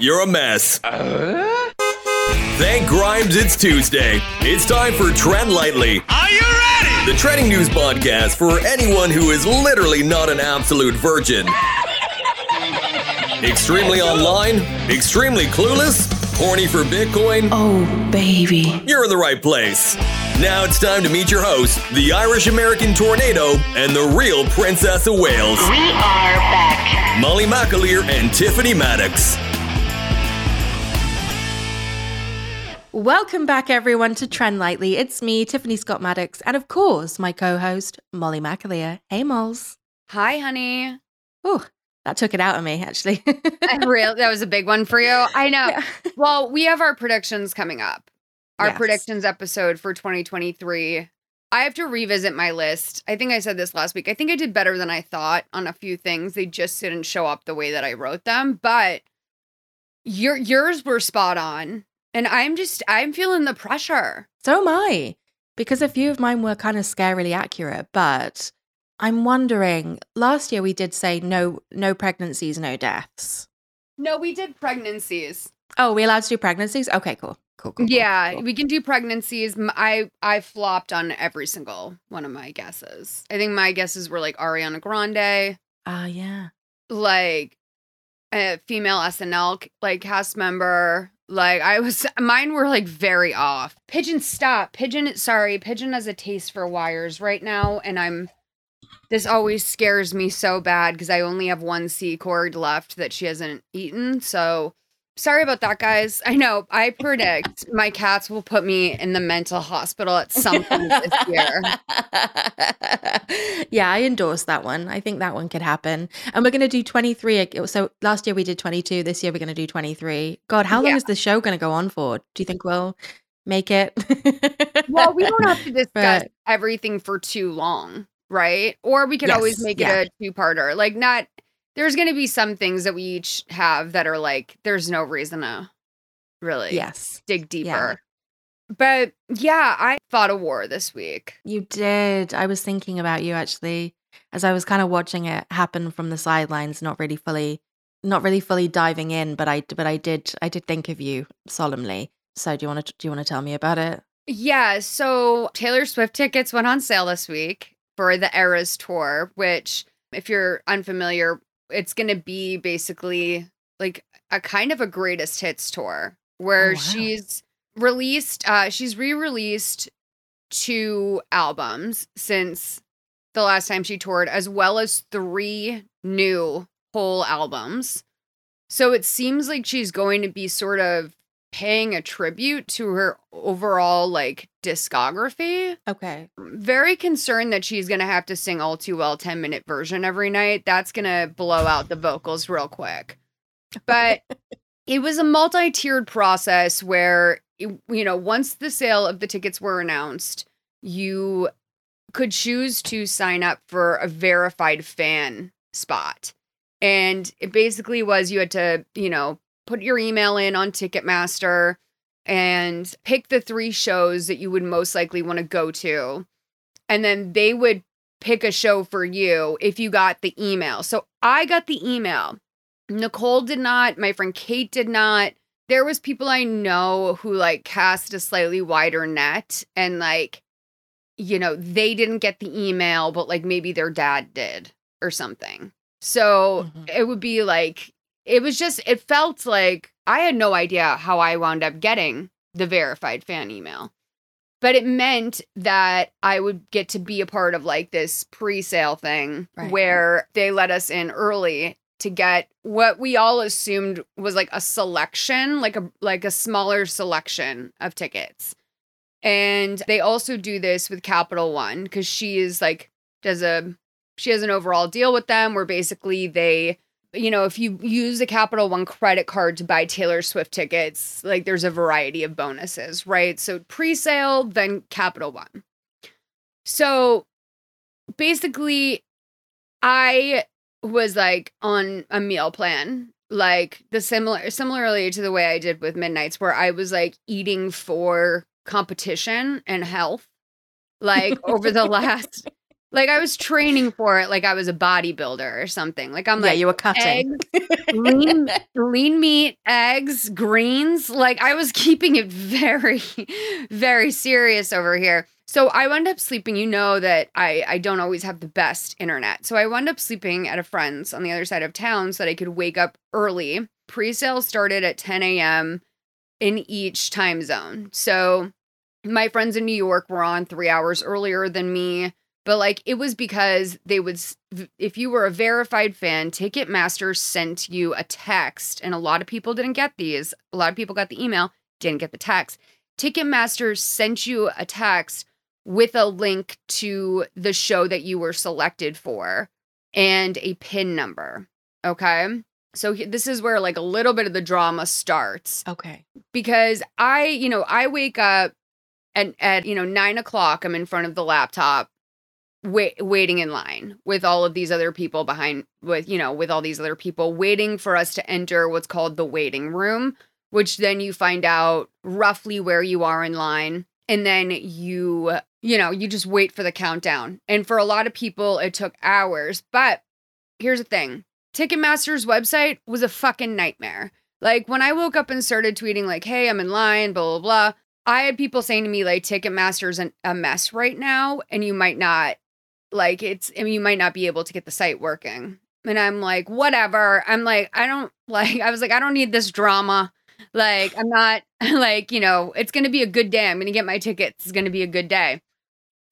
you're a mess. Thank Grimes, it's Tuesday. It's time for Trend Lightly. Are you ready? The trending news podcast for anyone who is literally not an absolute virgin. extremely online, extremely clueless, horny for Bitcoin. Oh, baby. You're in the right place. Now it's time to meet your host, the Irish American Tornado, and the real Princess of Wales, We are back. Molly McAleer and Tiffany Maddox. Welcome back, everyone, to Trend Lightly. It's me, Tiffany Scott Maddox, and of course, my co host, Molly McAleer. Hey, Mols. Hi, honey. Oh, that took it out of me, actually. Real, that was a big one for you. I know. Yeah. Well, we have our predictions coming up. Our Yes. predictions episode for 2023. I have to revisit my list. I think I said this last week. I think I did better than I thought on a few things. They just didn't show up the way that I wrote them, but your yours were spot on. And I'm just I'm feeling the pressure. so am I, because a few of mine were kind of scarily accurate, but I'm wondering last year we did say no no pregnancies, no deaths. No, we did pregnancies. Oh, we allowed to do pregnancies? Okay, cool. Cool, cool. cool, Yeah, we can do pregnancies. i i flopped on every single one of my guesses. I think my guesses were like Ariana Grande, Ah, yeah. like a female SNL like cast member. Like I was, mine were like very off. Pigeon, stop. Pigeon, sorry, Pigeon has a taste for wires right now, and I'm. This always scares me so bad because I only have one C cord left that she hasn't eaten. So sorry about that, guys. I know. I predict my cats will put me in the mental hospital at some point this year. yeah, I endorse that one. I think that one could happen. And we're going to do 23. So last year we did 22. This year we're going to do 23. God, how long Yeah. is the show going to go on for? Do you think we'll make it? Well, we don't have to discuss But- everything for too long, right? Or we could always make yeah. it a two-parter. Like not there's going to be some things that we each have that are like there's no reason to really yes, dig deeper. Yeah. But yeah, I fought a war this week. you did. I was thinking about you actually as I was kind of watching it happen from the sidelines, not really fully not really fully diving in, but I but I did I did think of you solemnly. So do you want to do you want to tell me about it? Yeah, so Taylor Swift tickets went on sale this week for the Eras tour, which if you're unfamiliar, it's going to be basically like a kind of a greatest hits tour where Oh, wow. she's released uh she's re-released two albums since the last time she toured as well as three new whole albums. So it seems like she's going to be sort of paying a tribute to her overall like discography. Okay. Very concerned that she's going to have to sing all too well 10 minute version every night. That's going to blow out the vocals real quick. But it was a multi-tiered process where it- you know, once the sale of the tickets were announced, you could choose to sign up for a verified fan spot. And it basically was you had to, you know, put your email in on Ticketmaster. and pick the three shows that you would most likely want to go to. And then they would pick a show for you if you got the email. So I got the email. Nicole did not, my friend Kate did not. There was people I know who like cast a slightly wider net and like you know, they didn't get the email but like maybe their dad did or something. So Mhm. it would be like it was just it felt like I had no idea how I wound up getting the verified fan email. But it meant that I would get to be a part of like this pre-sale thing Right. where they let us in early to get what we all assumed was like a selection, like a like a smaller selection of tickets. And they also do this with Capital One because she is like does a she has an overall deal with them where basically they you know if you use a capital one credit card to buy taylor swift tickets like there's a variety of bonuses right? So pre-sale then capital one. So basically i was like on a meal plan like the similar similarly to the way i did with midnights where i was like eating for competition and health like over the last like I was training for it like I was a bodybuilder or something. Like I'm yeah, like you were cutting. lean lean meat, eggs, greens. Like I was keeping it very, very serious over here. So I wound up sleeping. You know that I I don't always have the best internet. So I wound up sleeping at a friend's on the other side of town so that I could wake up early. Pre-sale started at 10 a.m. in each time zone. So my friends in New York were on three hours earlier than me. But like it was because they would, if you were a verified fan, Ticketmaster sent you a text, and a lot of people didn't get these. A lot of people got the email, didn't get the text. Ticketmaster sent you a text with a link to the show that you were selected for and a PIN number. Okay. So this is where like a little bit of the drama starts okay. because I, you know, I wake up and at you know nine o'clock, I'm in front of the laptop, wait, waiting in line with all of these other people behind, with you know, with all these other people waiting for us to enter what's called the waiting room, which then you find out roughly where you are in line, and then you, you know, you just wait for the countdown. And for a lot of people, it took hours. But here's the thing: Ticketmaster's website was a fucking nightmare. Like when I woke up and started tweeting like, "Hey, I'm in line," blah blah blah. I had people saying to me like, "Ticketmaster's an, a mess right now, and you might not like it's. I mean, you might not be able to get the site working." And I'm like, "Whatever." I'm like, I don't like. I was like, I don't need this drama. Like, I'm not like you know. It's gonna be a good day. I'm gonna get my tickets. It's gonna be a good day.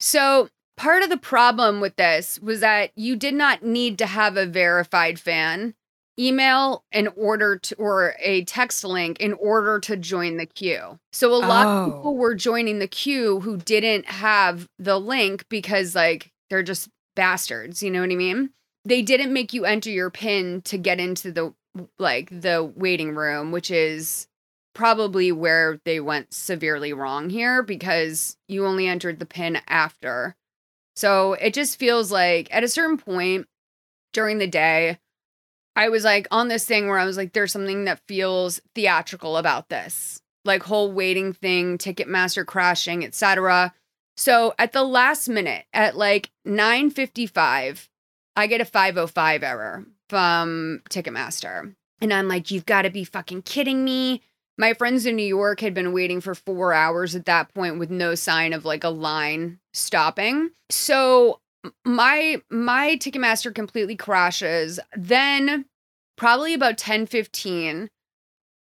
So part of the problem with this was that you did not need to have a verified fan email in order to or a text link in order to join the queue. So a lot of Oh. people were joining the queue who didn't have the link because like they're just bastards, you know what I mean? They didn't make you enter your pin to get into the like the waiting room, which is probably where they went severely wrong here because you only entered the pin after. So it just feels like at a certain point during the day, I was like on this thing where I was like, there's something that feels theatrical about this, like whole waiting thing, Ticketmaster crashing, etc. So at the last minute, at like 9:55, I get a 505 error from Ticketmaster, and I'm like, you've got to be fucking kidding me. My friends in New York had been waiting for four hours at that point with no sign of like a line stopping. So my my Ticketmaster completely crashes. Then probably about 10 15,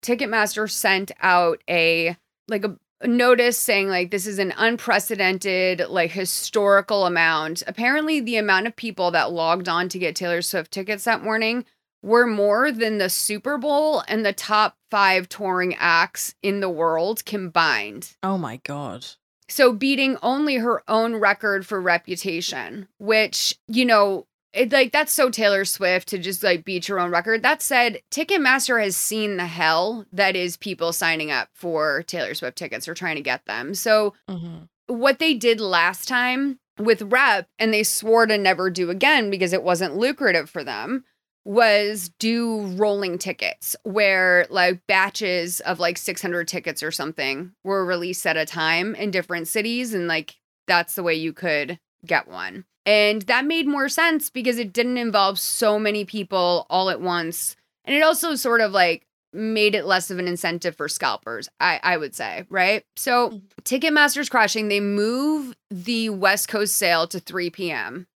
Ticketmaster sent out a like a, a notice saying like this is an unprecedented like historical amount. Apparently the amount of people that logged on to get Taylor Swift tickets that morning were more than the Super Bowl and the top 5 touring acts in the world combined. Oh my god. So beating only her own record for reputation, which, you know, it, like that's so Taylor Swift to just like beat your own record. That said, Ticketmaster has seen the hell that is people signing up for Taylor Swift tickets or trying to get them. So Mhm. what they did last time with Rep, and they swore to never do again because it wasn't lucrative for them, was do rolling tickets where like batches of like 600 tickets or something were released at a time in different cities and like that's the way you could get one. And that made more sense because it didn't involve so many people all at once. And it also sort of like made it less of an incentive for scalpers, I, I would say, right? So mm-hmm. Ticketmaster's crashing. They move the West Coast sale to 3 p.m.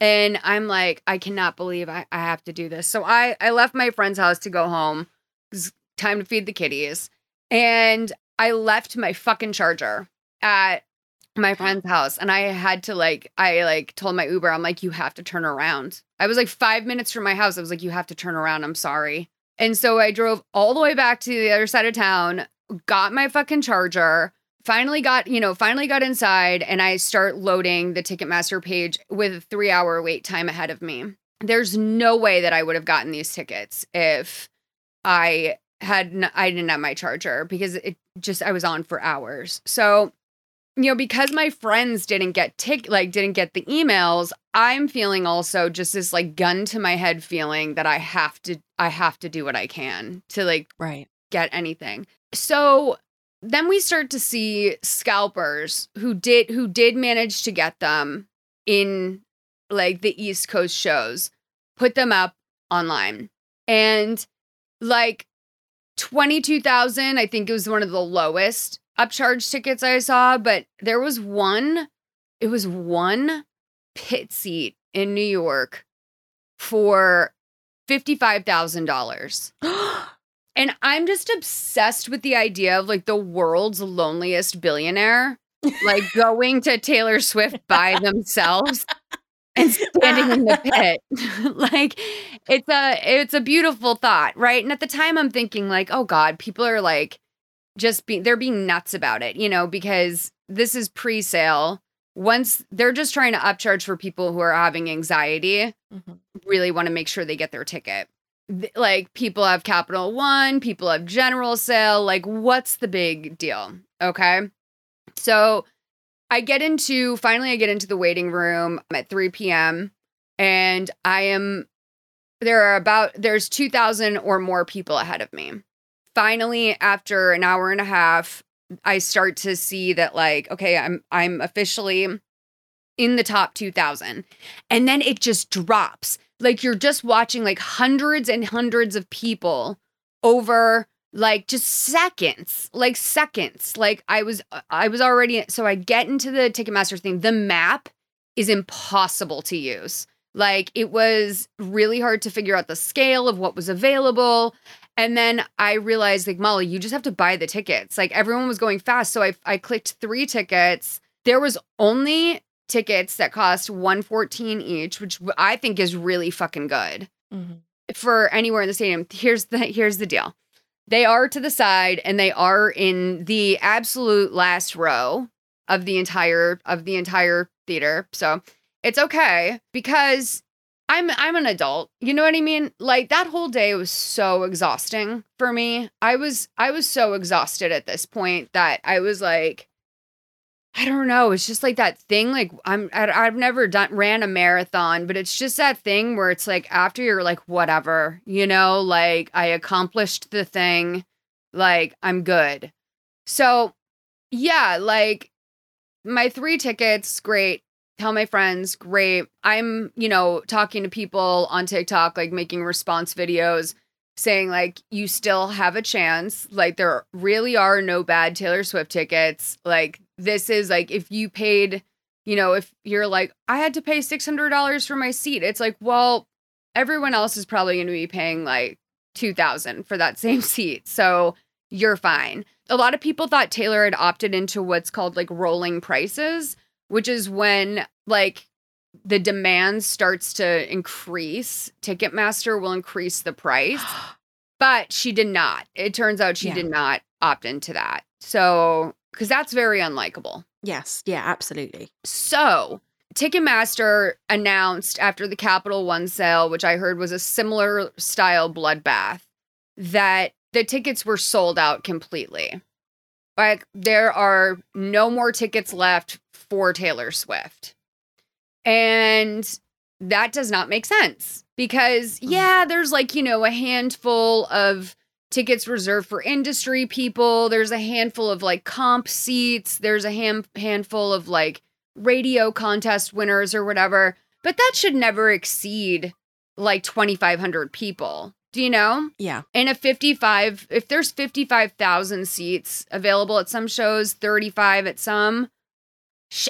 And I'm like, I cannot believe I, I have to do this. So I, I left my friend's house to go home. It's time to feed the kitties. And I left my fucking charger at my friend's house. And I had to like, I like told my Uber, I'm like, you have to turn around. I was like five minutes from my house. I was like, you have to turn around. I'm sorry. And so I drove all the way back to the other side of town, got my fucking charger, finally got, you know, finally got inside and I start loading the Ticketmaster page with a 3-hour wait time ahead of me. There's no way that I would have gotten these tickets if I had n- I didn't have my charger because it just I was on for hours. So you know because my friends didn't get tick like didn't get the emails i'm feeling also just this like gun to my head feeling that i have to i have to do what i can to like Right. get anything so then we start to see scalpers who did who did manage to get them in like the east coast shows put them up online and like 22,000 I think it was one of the lowest upcharge tickets I saw but there was one it was one pit seat in New York for $55,000 and I'm just obsessed with the idea of like the world's loneliest billionaire, like going to Taylor Swift by themselves and standing in the pit. like it's a it's a beautiful thought, right? And at the time I'm thinking like, oh God, people are like just being they're being nuts about it, you know, because this is pre-sale. Once they're just trying to upcharge for people who are having anxiety, Mhm. really want to make sure they get their ticket th- like people have Capital One, people have General Sale. Like, what's the big deal? Okay. So I get into finally, I get into the waiting room at 3 p.m. and I am there are about there's 2,000 or more people ahead of me. Finally, after an hour and a half, I start to see that like, okay, I'm I'm officially in the top 2000. And then it just drops. Like you're just watching like hundreds and hundreds of people over like just seconds like seconds. Like i was i was already so i get into the ticketmaster thing. The map is impossible to use. Like it was really hard to figure out the scale of what was available and then i realized like molly you just have to buy the tickets. Like everyone was going fast. So i i clicked 3 tickets. There was only tickets that cost 114 each which i think is really fucking good Mhm. for anywhere in the stadium. Here's the here's the deal. They are to the side and they are in the absolute last row of the entire of the entire theater. So it's okay because i'm i'm an adult you know what i mean like that whole day was so exhausting for me i was i was so exhausted at this point that i was like I don't know. It's just like that thing. Like I'm, I, I've never done ran a marathon, but it's just that thing where it's like after you're like whatever, you know, like I accomplished the thing, like I'm good. So, yeah, like my three tickets, great. Tell my friends, great. I'm, you know, talking to people on TikTok, like making response videos saying like you still have a chance like there really are no bad taylor swift tickets like this is like if you paid you know if you're like i had to pay $600 for my seat it's like well everyone else is probably going to be paying like 2000 for that same seat so you're fine a lot of people thought taylor had opted into what's called like rolling prices which is when like the demand starts to increase ticketmaster will increase the price but she did not it turns out she Yeah. did not opt into that so because that's very unlikable Yes. Yeah. Absolutely. so ticketmaster announced after the capital one sale which i heard was a similar style bloodbath that the tickets were sold out completely like there are no more tickets left for taylor swift and that does not make sense because mm. yeah, there's like, you know, a handful of tickets reserved for industry people. There's a handful of like comp seats. There's a ham- handful of like radio contest winners or whatever. But that should never exceed like 2,500 people. Do you know? Yeah. In a 55, if there's 55,000 seats available at some shows, 35 at some.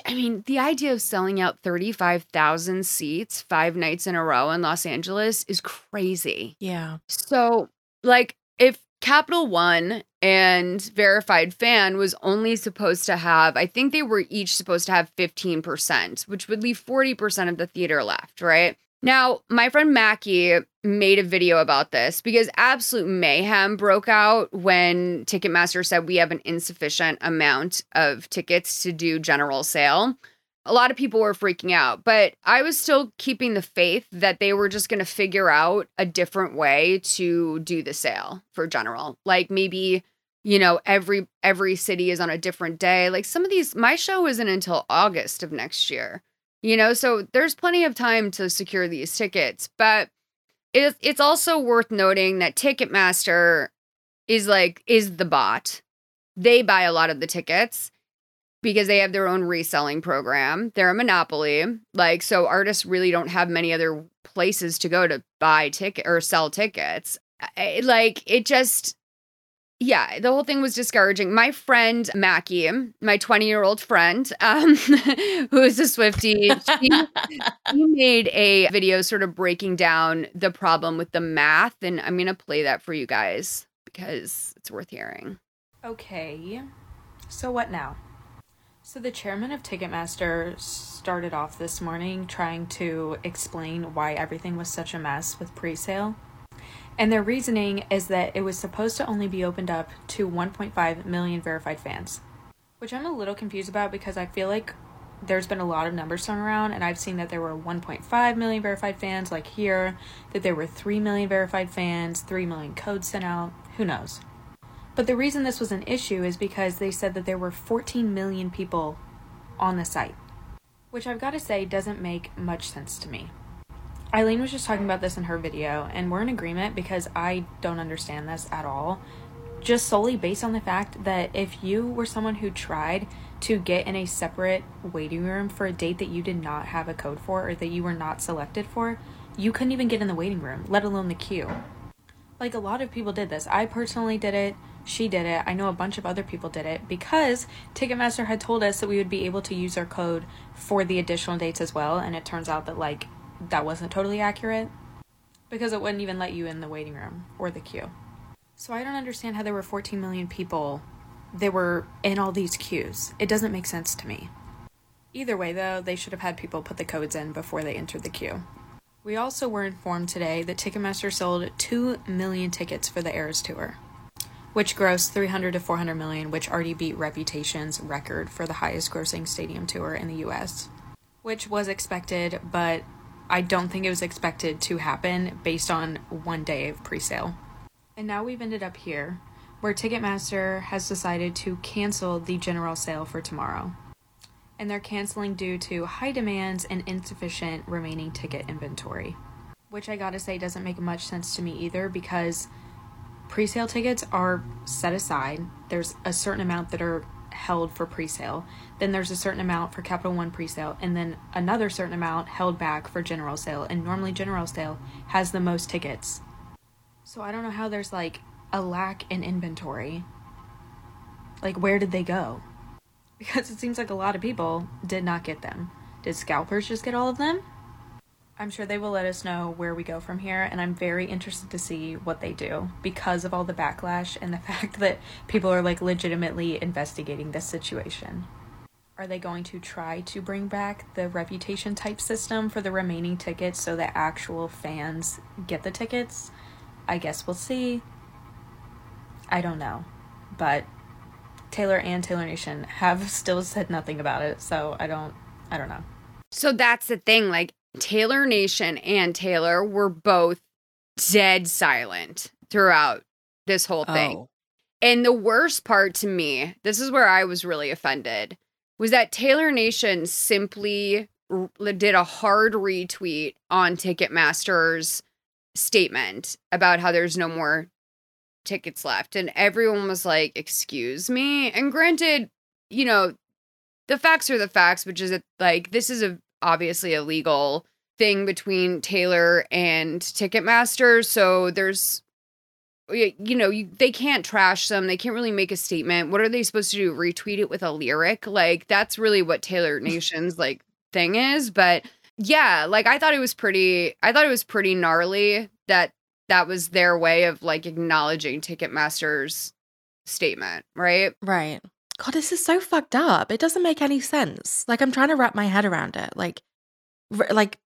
I mean, the idea of selling out 35,000 seats five nights in a row in Los Angeles is crazy. Yeah. So, like, if Capital One and Verified Fan was only supposed to have, I think they were each supposed to have 15%, which would leave 40% of the theater left, right? Now, my friend Mackie made a video about this because absolute mayhem broke out when Ticketmaster said we have an insufficient amount of tickets to do general sale a lot of people were freaking out, but I was still keeping the faith that they were just going to figure out a different way to do the sale for general. Like maybe, you know, every every city is on a different day. Like some of these my show isn't until August of next year. You know, so there's plenty of time to secure these tickets, but it, it's also worth noting that Ticketmaster is like is the bot. They buy a lot of the tickets because they have their own reselling program. They're a monopoly. Like, so artists really don't have many other places to go to buy ticket or sell tickets. Like, it just, yeah, the whole thing was discouraging. My friend Mackie, my 20 year old friend, um, who is a Swiftie, she, she made a video sort of breaking down the problem with the math. And I'm going to play that for you guys because it's worth hearing. Okay, so what now? So the chairman of Ticketmaster started off this morning trying to explain why everything was such a mess with pre-sale. And their reasoning is that it was supposed to only be opened up to 1.5 million verified fans, which I'm a little confused about because I feel like there's been a lot of numbers thrown around and I've seen that there were 1.5 million verified fans like here, that there were 3 million verified fans, 3 million codes sent out, who knows. But the reason this was an issue is because they said that there were 14 million people on the site, which I've got to say doesn't make much sense to me. Eileen was just talking about this in her video, and we're in agreement because I don't understand this at all. Just solely based on the fact that if you were someone who tried to get in a separate waiting room for a date that you did not have a code for or that you were not selected for, you couldn't even get in the waiting room, let alone the queue. Like a lot of people did this. I personally did it. She did it. I know a bunch of other people did it because Ticketmaster had told us that we would be able to use our code for the additional dates as well. And it turns out that, like, that wasn't totally accurate because it wouldn't even let you in the waiting room or the queue. So I don't understand how there were 14 million people that were in all these queues. It doesn't make sense to me. Either way, though, they should have had people put the codes in before they entered the queue. We also were informed today that Ticketmaster sold 2 million tickets for the Eras Tour, which grossed 300 to 400 million, which already beat Reputation's record for the highest grossing stadium tour in the US, which was expected, but I don't think it was expected to happen based on one day of pre sale. And now we've ended up here, where Ticketmaster has decided to cancel the general sale for tomorrow. And they're canceling due to high demands and insufficient remaining ticket inventory. Which I gotta say doesn't make much sense to me either because pre sale tickets are set aside. There's a certain amount that are held for pre sale. Then there's a certain amount for Capital One pre sale. And then another certain amount held back for general sale. And normally, general sale has the most tickets. So I don't know how there's like a lack in inventory. Like, where did they go? Because it seems like a lot of people did not get them. Did scalpers just get all of them? I'm sure they will let us know where we go from here, and I'm very interested to see what they do because of all the backlash and the fact that people are like legitimately investigating this situation. Are they going to try to bring back the reputation type system for the remaining tickets so that actual fans get the tickets? I guess we'll see. I don't know. But Taylor and Taylor Nation have still said nothing about it, so I don't I don't know. So that's the thing. Like Taylor Nation and Taylor were both dead silent throughout this whole thing. Oh. And the worst part to me, this is where I was really offended, was that Taylor Nation simply r- did a hard retweet on Ticketmaster's statement about how there's no more tickets left. And everyone was like, Excuse me. And granted, you know, the facts are the facts, which is that, like, this is a obviously a legal thing between Taylor and Ticketmaster. So there's you know, you, they can't trash them. They can't really make a statement. What are they supposed to do? Retweet it with a lyric? Like that's really what Taylor Nation's like thing is. But yeah, like I thought it was pretty. I thought it was pretty gnarly that that was their way of like acknowledging Ticketmaster's statement, right? Right. God, this is so fucked up. It doesn't make any sense. Like I'm trying to wrap my head around it. Like, r- like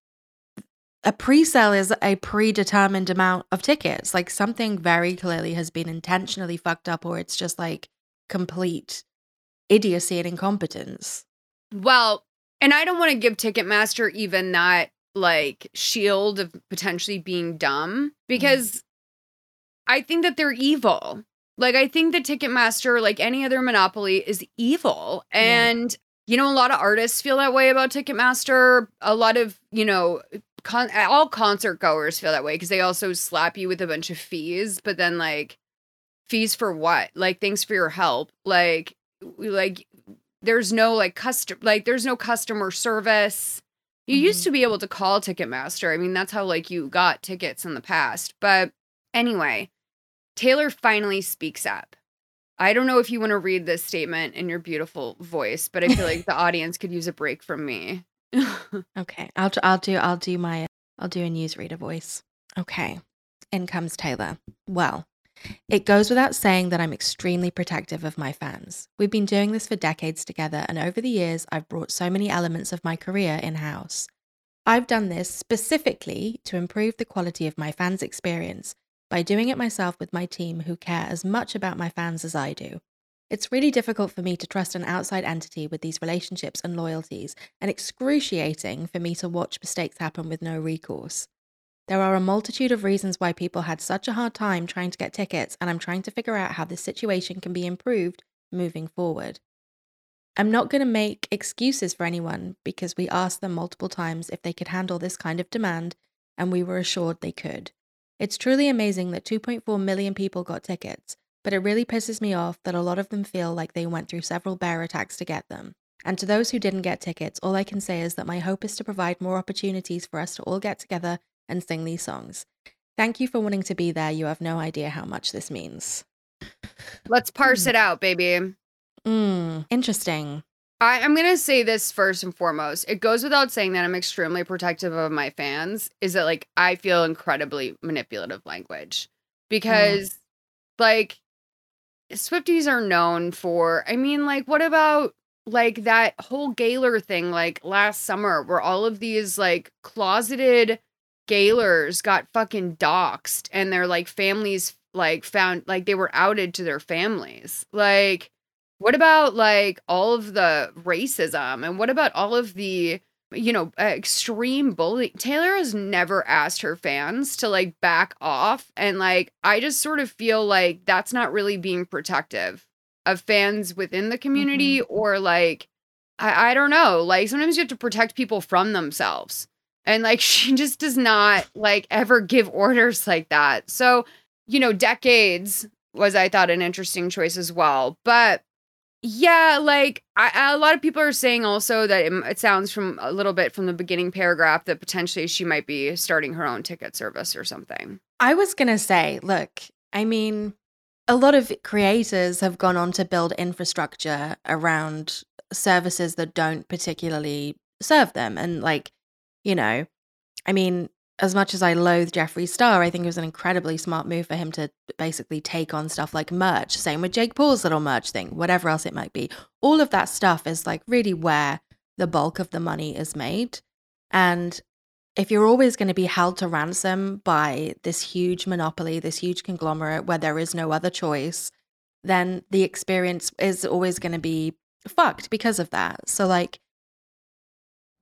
a pre-sale is a predetermined amount of tickets. Like something very clearly has been intentionally fucked up, or it's just like complete idiocy and incompetence. Well, and I don't want to give Ticketmaster even that like shield of potentially being dumb mm. because I think that they're evil. Like I think the Ticketmaster, like any other monopoly, is evil. And you know, a lot of artists feel that way about Ticketmaster. A lot of, you know, con- all concert goers feel that way because they also slap you with a bunch of fees, but then like fees for what? Like thanks for your help. Like like there's no like custom like there's no customer service. You used mm-hmm. to be able to call Ticketmaster. I mean, that's how like you got tickets in the past. But anyway, Taylor finally speaks up. I don't know if you want to read this statement in your beautiful voice, but I feel like the audience could use a break from me. Okay, I'll I'll do I'll do my I'll do a newsreader voice. Okay, in comes Taylor. Well, it goes without saying that I'm extremely protective of my fans. We've been doing this for decades together, and over the years, I've brought so many elements of my career in house. I've done this specifically to improve the quality of my fans' experience by doing it myself with my team who care as much about my fans as I do. It's really difficult for me to trust an outside entity with these relationships and loyalties, and excruciating for me to watch mistakes happen with no recourse. There are a multitude of reasons why people had such a hard time trying to get tickets, and I'm trying to figure out how this situation can be improved moving forward. I'm not going to make excuses for anyone because we asked them multiple times if they could handle this kind of demand, and we were assured they could. It's truly amazing that 2.4 million people got tickets, but it really pisses me off that a lot of them feel like they went through several bear attacks to get them. And to those who didn't get tickets, all I can say is that my hope is to provide more opportunities for us to all get together and sing these songs. Thank you for wanting to be there. You have no idea how much this means. Let's parse it out, baby. Mm, interesting. I, I'm gonna say this first and foremost. It goes without saying that I'm extremely protective of my fans. Is that like I feel incredibly manipulative language mm. because, like, Swifties are known for. I mean, like, what about like that whole Gaylor thing, like last summer, where all of these like closeted Gaylors got fucking doxxed and their like families like found like they were outed to their families. Like, what about like all of the racism and what about all of the you know extreme bullying? Taylor has never asked her fans to like back off and like I just sort of feel like that's not really being protective of fans within the community mm-hmm. or like I, I don't know like sometimes you have to protect people from themselves and like she just does not like ever give orders like that so you know decades was i thought an interesting choice as well but yeah like I, a lot of people are saying also that it, it sounds from a little bit from the beginning paragraph that potentially she might be starting her own ticket service or something I was going to say, look, I mean, a lot of creators have gone on to build infrastructure around services that don't particularly serve them. And, like, you know, I mean, as much as I loathe Jeffree Star, I think it was an incredibly smart move for him to basically take on stuff like merch. Same with Jake Paul's little merch thing, whatever else it might be. All of that stuff is like really where the bulk of the money is made. And if you're always going to be held to ransom by this huge monopoly, this huge conglomerate where there is no other choice, then the experience is always going to be fucked because of that. So, like,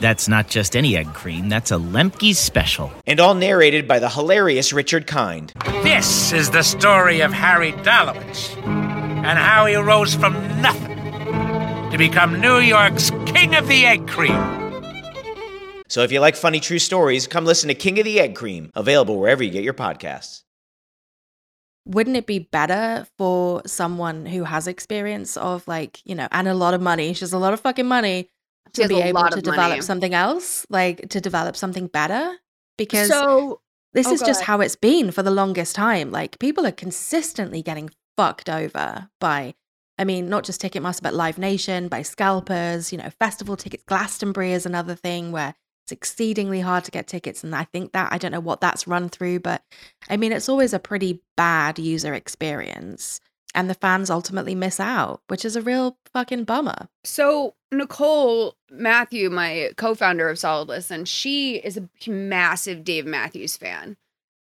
That's not just any egg cream, that's a Lemke's special. and all narrated by the hilarious Richard Kind. This is the story of Harry Dalowitz and how he rose from nothing to become New York's King of the Egg Cream. So if you like funny true stories, come listen to King of the Egg Cream, available wherever you get your podcasts. Wouldn't it be better for someone who has experience of like, you know, and a lot of money, she has a lot of fucking money She to be able to develop money. something else, like to develop something better? Because So this Oh, is just ahead. how it's been for the longest time. Like people are consistently getting fucked over by I mean, not just Ticketmaster, but Live Nation, by scalpers, you know, festival tickets, Glastonbury is another thing where it's exceedingly hard to get tickets. And I think that I don't know what that's run through, but I mean it's always a pretty bad user experience. And the fans ultimately miss out, which is a real fucking bummer. So Nicole Matthew, my co-founder of Solid Listen, she is a massive Dave Matthews fan.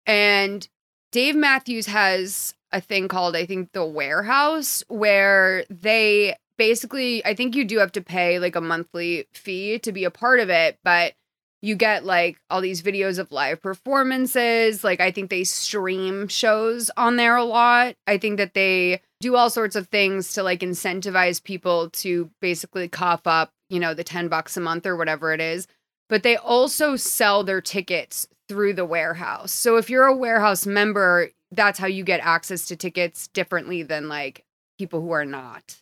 And Dave Matthews has a thing called, I think, the warehouse, where they basically, I think you do have to pay like a monthly fee to be a part of it, but you get like all these videos of live performances. Like, I think they stream shows on there a lot. I think that they do all sorts of things to like incentivize people to basically cough up, you know, the 10 bucks a month or whatever it is. But they also sell their tickets through the warehouse. So if you're a warehouse member, that's how you get access to tickets differently than like people who are not.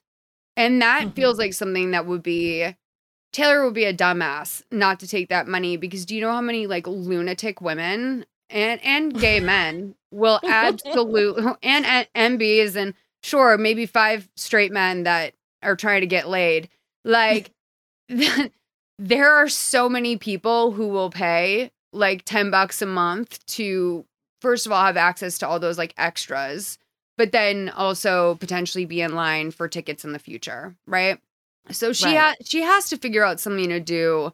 And that mm-hmm. feels like something that would be Taylor would be a dumbass not to take that money because do you know how many like lunatic women and and gay men will absolutely and, and MBs and sure maybe five straight men that are trying to get laid like there are so many people who will pay like 10 bucks a month to first of all have access to all those like extras but then also potentially be in line for tickets in the future right so she Right. ha- she has to figure out something to do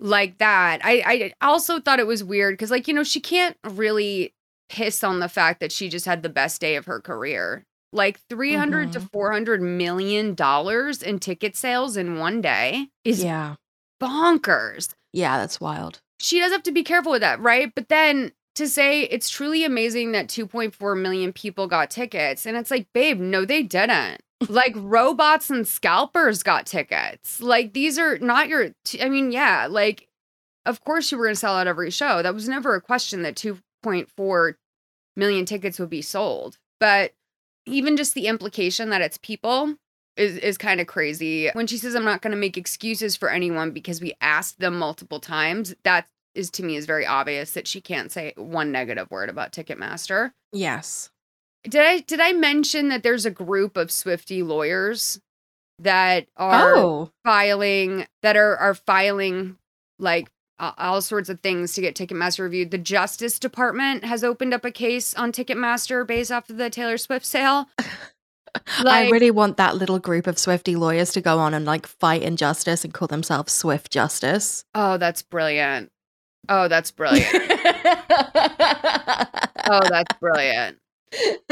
like that. I I also thought it was weird because like you know she can't really piss on the fact that she just had the best day of her career. Like 300 to mm-hmm. 400 million dollars in ticket sales in one day is Yeah. bonkers. Yeah, that's wild. She does have to be careful with that, right? But then to say it's truly amazing that 2.4 million people got tickets and it's like, babe, no they didn't. like robots and scalpers got tickets. Like these are not your t- I mean, yeah, like of course you were going to sell out every show. That was never a question that 2.4 million tickets would be sold. But even just the implication that it's people is is kind of crazy. When she says I'm not going to make excuses for anyone because we asked them multiple times, that is to me is very obvious that she can't say one negative word about Ticketmaster. Yes. Did I did I mention that there's a group of Swiftie lawyers that are Oh. filing that are are filing like uh, all sorts of things to get Ticketmaster reviewed. The Justice Department has opened up a case on Ticketmaster based off of the Taylor Swift sale. I really want that little group of Swiftie lawyers to go on and like fight injustice and call themselves Swift Justice. Oh, that's brilliant. Oh, that's brilliant. oh, that's brilliant.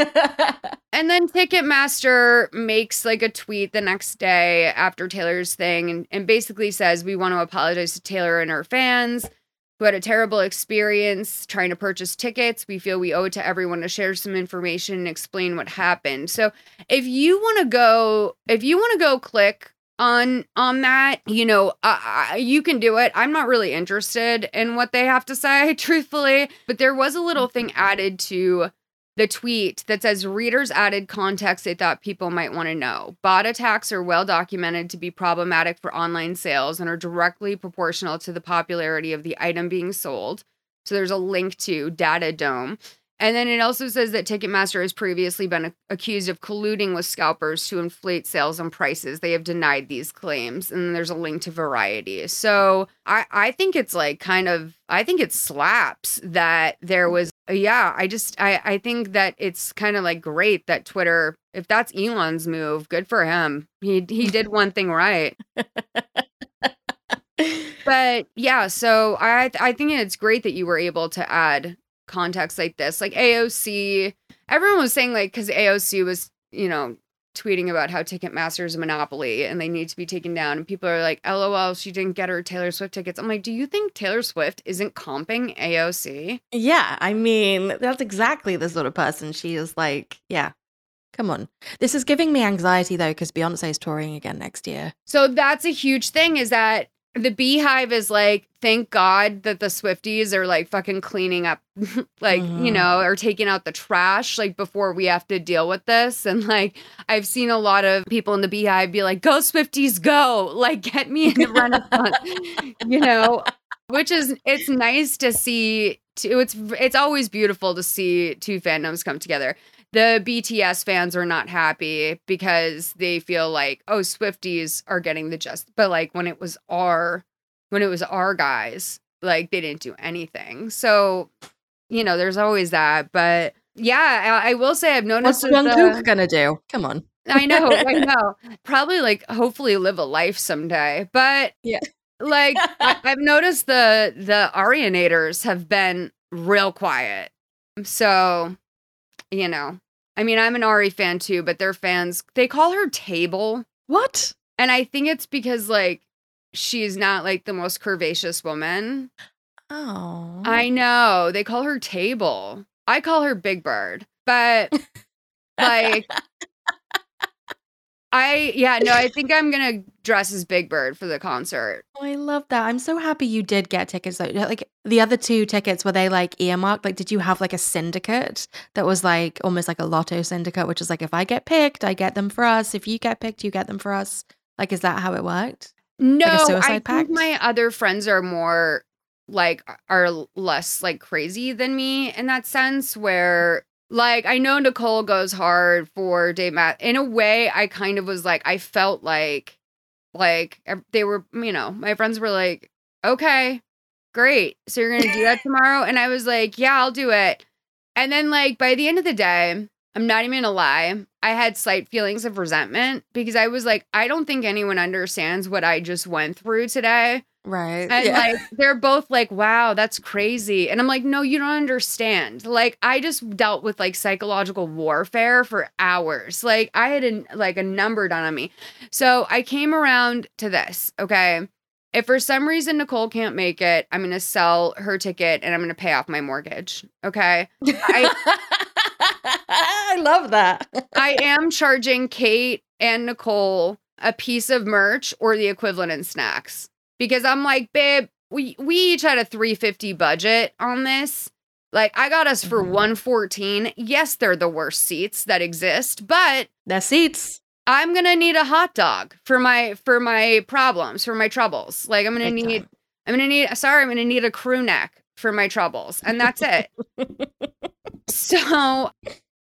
and then Ticketmaster makes like a tweet the next day after Taylor's thing and, and basically says, We want to apologize to Taylor and her fans who had a terrible experience trying to purchase tickets. We feel we owe it to everyone to share some information and explain what happened. So if you want to go, if you want to go click on on that you know you can do it i'm not really interested in what they have to say truthfully but there was a little thing added to the tweet that says readers added context they thought people might want to know. Bot attacks are well documented to be problematic for online sales and are directly proportional to the popularity of the item being sold. So there's a link to DataDome. And then it also says that Ticketmaster has previously been a- accused of colluding with scalpers to inflate sales and prices. They have denied these claims. And there's a link to Variety. So I, I think it's like kind of, I think it slaps that there was yeah, I just I I think that it's kind of like great that Twitter, if that's Elon's move, good for him. He he did one thing right. but yeah, so I I think it's great that you were able to add context like this. Like AOC, everyone was saying like cuz AOC was, you know, tweeting about how Ticketmaster is a monopoly and they need to be taken down. And people are like, LOL, she didn't get her Taylor Swift tickets. I'm like, do you think Taylor Swift isn't comping AOC? Yeah, I mean, that's exactly the sort of person she is like, yeah. Come on. This is giving me anxiety though, because Beyonce's touring again next year. So that's a huge thing is that the beehive is like thank god that the swifties are like fucking cleaning up like mm-hmm. you know or taking out the trash like before we have to deal with this. And like i've seen a lot of people in the beehive be like go swifties go! Like get me in the renaissance you know? Which is it's nice to see it's it's always beautiful to see two fandoms come together the BTS fans are not happy because they feel like, oh, Swifties are getting the just. But like when it was our, when it was our guys, like they didn't do anything. So, you know, there's always that. But yeah, I, I will say I've noticed. What's Jungkook uh, gonna do? Come on. I know, I know. Probably like hopefully live a life someday. But yeah, like I, I've noticed the the Arianators have been real quiet. So, you know, I mean, I'm an Ari fan too, but their fans, they call her Table. What? And I think it's because, like, she's not like the most curvaceous woman. Oh. I know. They call her Table. I call her Big Bird. But, like, I yeah, no, I think I'm gonna dress as Big Bird for the concert. Oh, I love that. I'm so happy you did get tickets though. Like the other two tickets, were they like earmarked? Like, did you have like a syndicate that was like almost like a lotto syndicate, which is like if I get picked, I get them for us. If you get picked, you get them for us. Like, is that how it worked? No, like I pact? think my other friends are more like are less like crazy than me in that sense where like I know Nicole goes hard for Dave Matt. In a way, I kind of was like, I felt like, like they were, you know, my friends were like, okay, great. So you're gonna do that tomorrow, and I was like, yeah, I'll do it. And then like by the end of the day, I'm not even gonna lie, I had slight feelings of resentment because I was like, I don't think anyone understands what I just went through today. Right. And yeah. like they're both like, wow, that's crazy. And I'm like, no, you don't understand. Like I just dealt with like psychological warfare for hours. Like I had a, like a number done on me. So I came around to this, okay? If for some reason Nicole can't make it, I'm going to sell her ticket and I'm going to pay off my mortgage, okay? I, I love that. I am charging Kate and Nicole a piece of merch or the equivalent in snacks because I'm like, babe, we we each had a 350 budget on this. Like I got us for mm-hmm. 114. Yes, they're the worst seats that exist, but the seats. I'm going to need a hot dog for my for my problems, for my troubles. Like I'm going to need. I'm going to need sorry, I'm going to need a crew neck for my troubles and that's it. so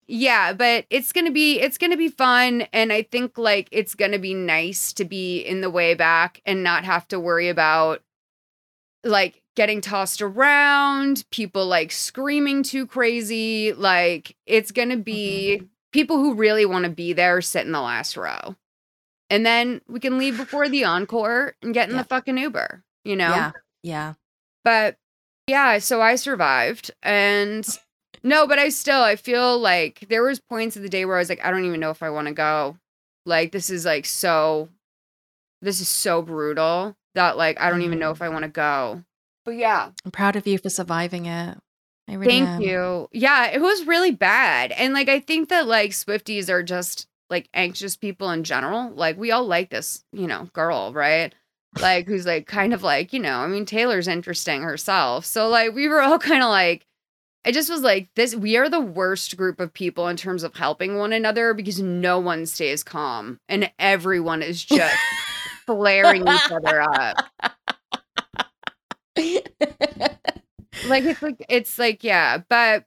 yeah, but it's going to be it's going to be fun and I think like it's going to be nice to be in the way back and not have to worry about like getting tossed around, people like screaming too crazy, like it's going to be mm-hmm. people who really want to be there sit in the last row. And then we can leave before the encore and get in yeah. the fucking Uber, you know? Yeah. Yeah. But yeah, so I survived and no, but I still I feel like there was points of the day where I was like, I don't even know if I want to go. Like this is like so this is so brutal that like I don't even know mm-hmm. if I want to go. But yeah. I'm proud of you for surviving it. I really Thank am. you. Yeah, it was really bad. And like I think that like Swifties are just like anxious people in general. Like we all like this, you know, girl, right? Like who's like kind of like, you know, I mean Taylor's interesting herself. So like we were all kind of like I just was like, this, we are the worst group of people in terms of helping one another because no one stays calm and everyone is just flaring each other up. like, it's like, it's like, yeah, but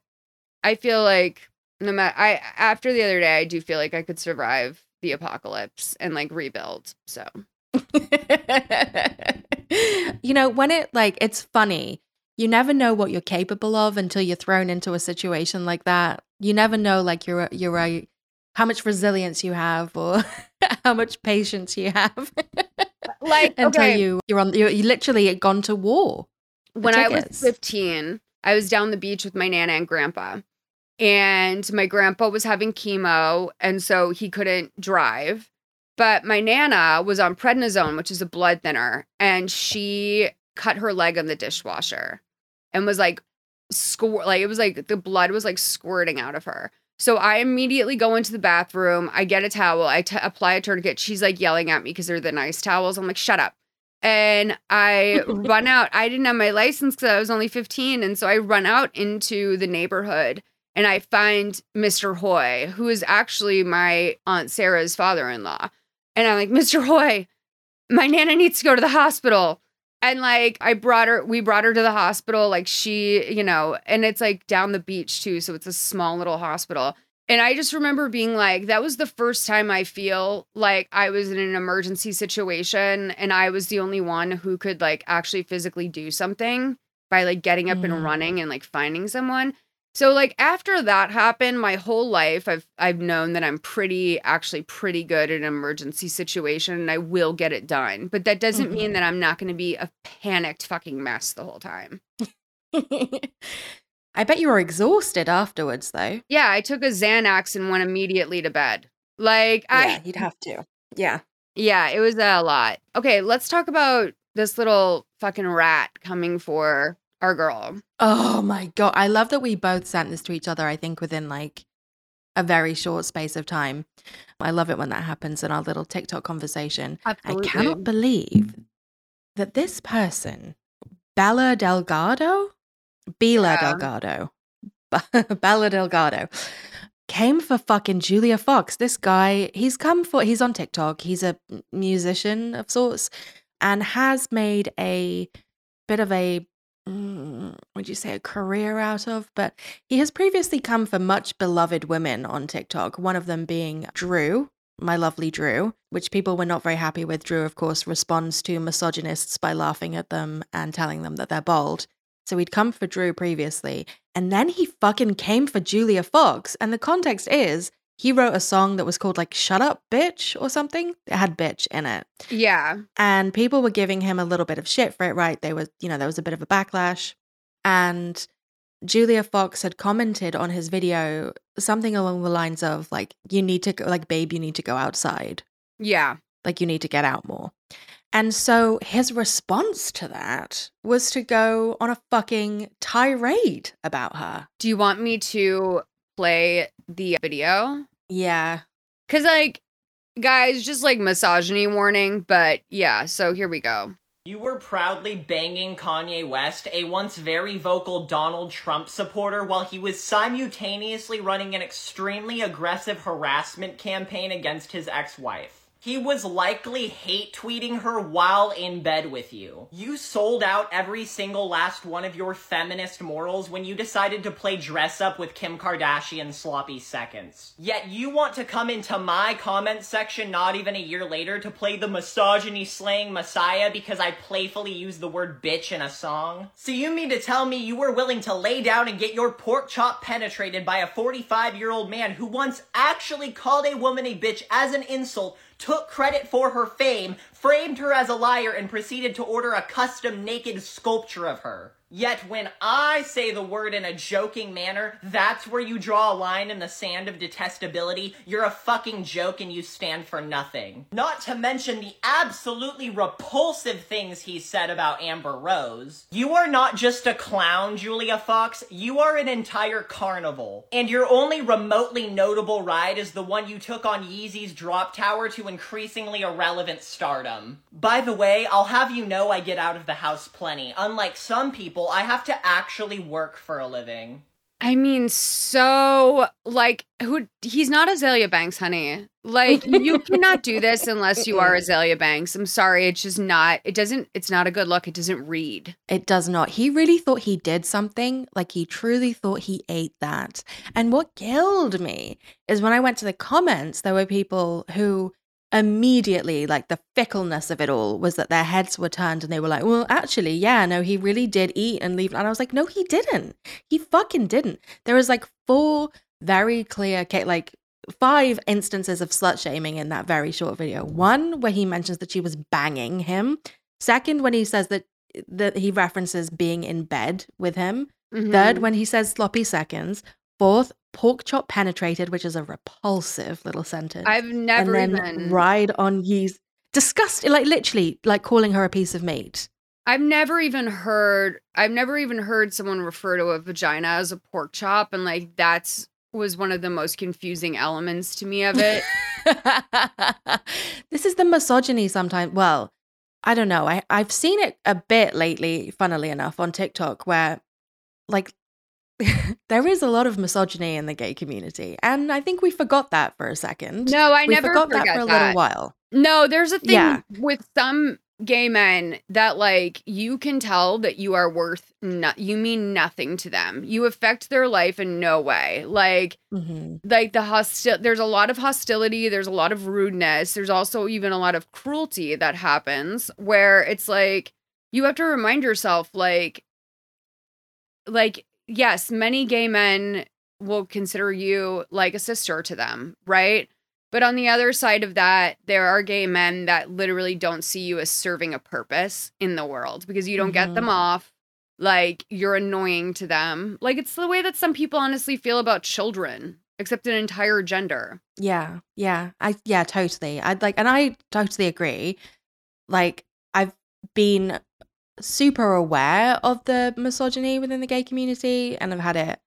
I feel like no matter, I, after the other day, I do feel like I could survive the apocalypse and like rebuild. So, you know, when it, like, it's funny you never know what you're capable of until you're thrown into a situation like that. You never know like you're you're a how much resilience you have or how much patience you have. like until okay. you you're on you literally gone to war. when I was 15, I was down the beach with my nana and grandpa. And my grandpa was having chemo, and so he couldn't drive. But my nana was on prednisone, which is a blood thinner, and she cut her leg on the dishwasher and was like squirt like it was like the blood was like squirting out of her. So I immediately go into the bathroom. I get a towel. I t- apply a tourniquet. She's like yelling at me because they're the nice towels. I'm like, shut up. And I run out. I didn't have my license because I was only 15. And so I run out into the neighborhood and I find Mr. Hoy, who is actually my Aunt Sarah's father in law. And I'm like, Mr. Hoy, my Nana needs to go to the hospital. And like, I brought her, we brought her to the hospital. Like, she, you know, and it's like down the beach too. So it's a small little hospital. And I just remember being like, that was the first time I feel like I was in an emergency situation and I was the only one who could like actually physically do something by like getting up Mm. and running and like finding someone. So like after that happened, my whole life I've I've known that I'm pretty actually pretty good in an emergency situation and I will get it done. But that doesn't mean Mhm. that I'm not going to be a panicked fucking mess the whole time. I bet you were exhausted afterwards though. Yeah, I took a Xanax and went immediately to bed. Like I Yeah, you'd have to. Yeah. Yeah, it was a lot. Okay, let's talk about this little fucking rat coming for our girl. Oh my god. I love that we both sent this to each other, I think, within like a very short space of time. I love it when that happens in our little TikTok conversation. Absolutely. I cannot believe that this person, Bela Delgado, Bela Yeah. Delgado, Bela Delgado, came for fucking Julia Fox. This guy, he's come for, he's on TikTok. He's a musician of sorts and has made a bit of a, Mm, would you say, a career out of? But he has previously come for much beloved women on TikTok, one of them being Drew, my lovely Drew, which people were not very happy with. Drew, of course, responds to misogynists by laughing at them and telling them that they're bald. So he'd come for Drew previously, and then he fucking came for Julia Fox. And the context is he wrote a song that was called like Shut Up, Bitch, or something. It had bitch in it. Yeah. And people were giving him a little bit of shit for it, right? They were, you know, there was a bit of a backlash. And Julia Fox had commented on his video something along the lines of, like, you need to go, like, babe, you need to go outside. Yeah. Like, you need to get out more. And so his response to that was to go on a fucking tirade about her. Do you want me to play the video? Yeah. Cuz like guys, just like misogyny warning, but yeah, so here we go. You were proudly banging Kanye West, a once very vocal Donald Trump supporter, while he was simultaneously running an extremely aggressive harassment campaign against his ex wife. He was likely hate tweeting her while in bed with you. You sold out every single last one of your feminist morals when you decided to play dress up with Kim Kardashian sloppy seconds. Yet you want to come into my comment section not even a year later to play the misogyny slaying messiah because I playfully used the word bitch in a song? So you mean to tell me you were willing to lay down and get your pork chop penetrated by a 45 year old man who once actually called a woman a bitch as an insult took credit for her fame, framed her as a liar, and proceeded to order a custom naked sculpture of her. Yet when I say the word in a joking manner, that's where you draw a line in the sand of detestability. You're a fucking joke and you stand for nothing. Not to mention the absolutely repulsive things he said about Amber Rose. You are not just a clown, Julia Fox. You are an entire carnival. And your only remotely notable ride is the one you took on Yeezy's drop tower to increasingly irrelevant stardom. By the way, I'll have you know I get out of the house plenty. Unlike some people, I have to actually work for a living. I mean, so like who he's not Azealia Banks, honey. Like you cannot do this unless you are Azealia Banks. I'm sorry, it's just not it doesn't it's not a good look. It doesn't read. It does not. He really thought he did something. Like he truly thought he ate that. And what killed me is when I went to the comments, there were people who immediately like the fickleness of it all was that their heads were turned and they were like well actually yeah no he really did eat and leave and i was like no he didn't. He fucking didn't. There was like four very clear like five instances of slut shaming in that very short video. One where he mentions that she was banging him. Second when he says that that he references being in bed with him. Third Mhm. when he says sloppy seconds. Fourth pork chop penetrated which is a repulsive little sentence I've never and then even ride on ye's disgusting like literally like calling her a piece of meat I've never even heard I've never even heard someone refer to a vagina as a pork chop and like that's was one of the most confusing elements to me of it. this is the misogyny sometimes well i don't know I, i've seen it a bit lately funnily enough on tiktok where like there is a lot of misogyny in the gay community and i think we forgot that for a second No, I we never forgot that for a that. little while No, there's a thing Yeah. with some gay men that like you can tell that you are worth no- you mean nothing to them. You affect their life in no way. Like Mhm. like the hostil there's a lot of hostility, there's a lot of rudeness, there's also even a lot of cruelty that happens where it's like you have to remind yourself like like yes, many gay men will consider you like a sister to them, right? But on the other side of that, there are gay men that literally don't see you as serving a purpose in the world because you don't get Mhm. them off. Like you're annoying to them. Like it's the way that some people honestly feel about children, except an entire gender. Yeah, yeah. I yeah, totally. I'd like and I totally agree. Like I've been super aware of the misogyny within the gay community and I've had it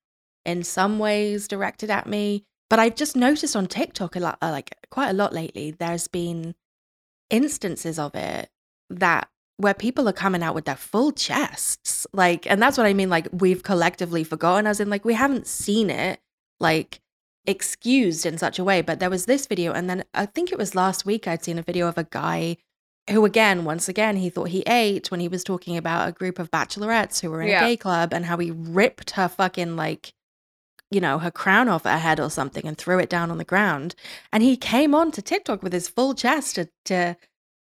in some ways directed at me, but I've just noticed on TikTok a lot uh, like quite a lot lately there's been instances of it that where people are coming out with their full chests. Like and that's what I mean like we've collectively forgotten as in like we haven't seen it like excused in such a way. But there was this video, and then I think it was last week I'd seen a video of a guy who, again, once again, he thought he ate when he was talking about a group of bachelorettes who were in Yeah. a gay club and how he ripped her fucking like, you know, her crown off her head or something and threw it down on the ground. And he came on to TikTok with his full chest to to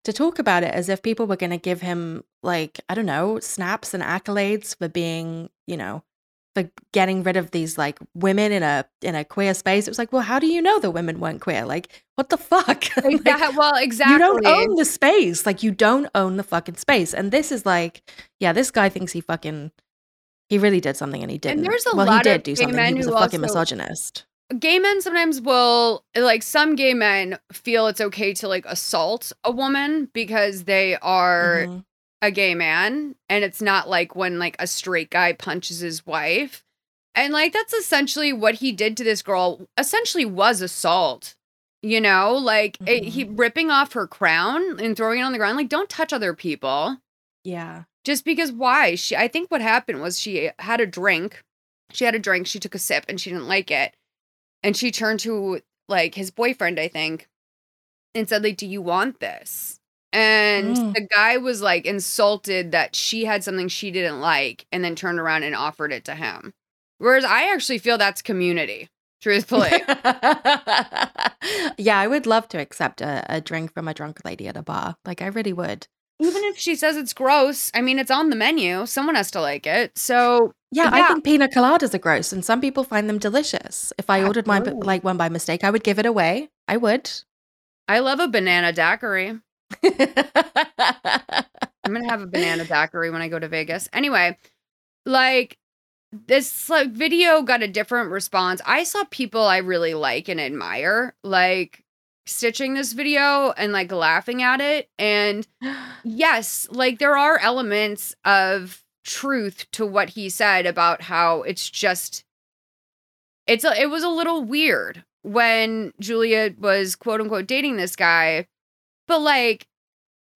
to talk about it as if people were going to give him like I don't know snaps and accolades for being you know for getting rid of these like women in a in a queer space. It was like, well, how do you know the women weren't queer? Like, what the fuck? Like, Exact- well, exactly. You don't own the space. Like, you don't own the fucking space. And this is like, yeah, this guy thinks he fucking he really did something and he didn't. there's a well, lot he of do gay something. men He was a fucking also- misogynist. gay men sometimes will like some gay men feel it's okay to like assault a woman because they are Mhm. A gay man and it's not like when like a straight guy punches his wife. And like that's essentially what he did to this girl essentially was assault you know? Like it, he mm-hmm. ripping off her crown and throwing it on the ground like don't touch other people. Yeah. just because why? She i think what happened was she had a drink. She had a drink she took a sip and she didn't like it. And she turned to like his boyfriend i think and said like do you want this and Mm. the guy was like insulted that she had something she didn't like and then turned around and offered it to him whereas i actually feel that's community truthfully yeah, I would love to accept a, a drink from a drunk lady at a bar. Like, I really would. even if she says it's gross i mean it's on the menu someone has to like it so Yeah, I think pina coladas are gross, and some people find them delicious. If I ordered my like one by mistake, I would give it away. I would. I love a banana daiquiri. I'm gonna have a banana daiquiri when I go to Vegas. Anyway, like this like video got a different response. I saw people I really like and admire like stitching this video and like laughing at it. And yes, like there are elements of truth to what he said about how it's just it's a, it was a little weird when Julia was quote unquote dating this guy. But like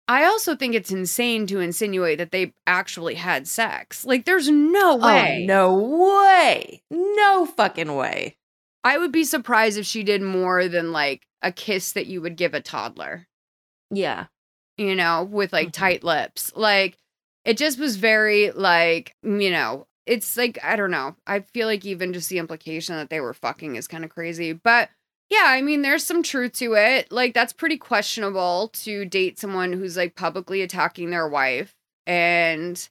I also think it's insane to insinuate that they actually had sex. Like there's no way. Oh, no way. No fucking way. I would be surprised if she did more than like a kiss that you would give a toddler, Yeah. you know, with Mm-hmm. like tight lips. Like it just was very like, you know, it's like I don't know. I feel like even just the implication that they were fucking is kind of crazy. But Yeah, I mean, there's some truth to it. Like, that's pretty questionable to date someone who's like publicly attacking their wife. And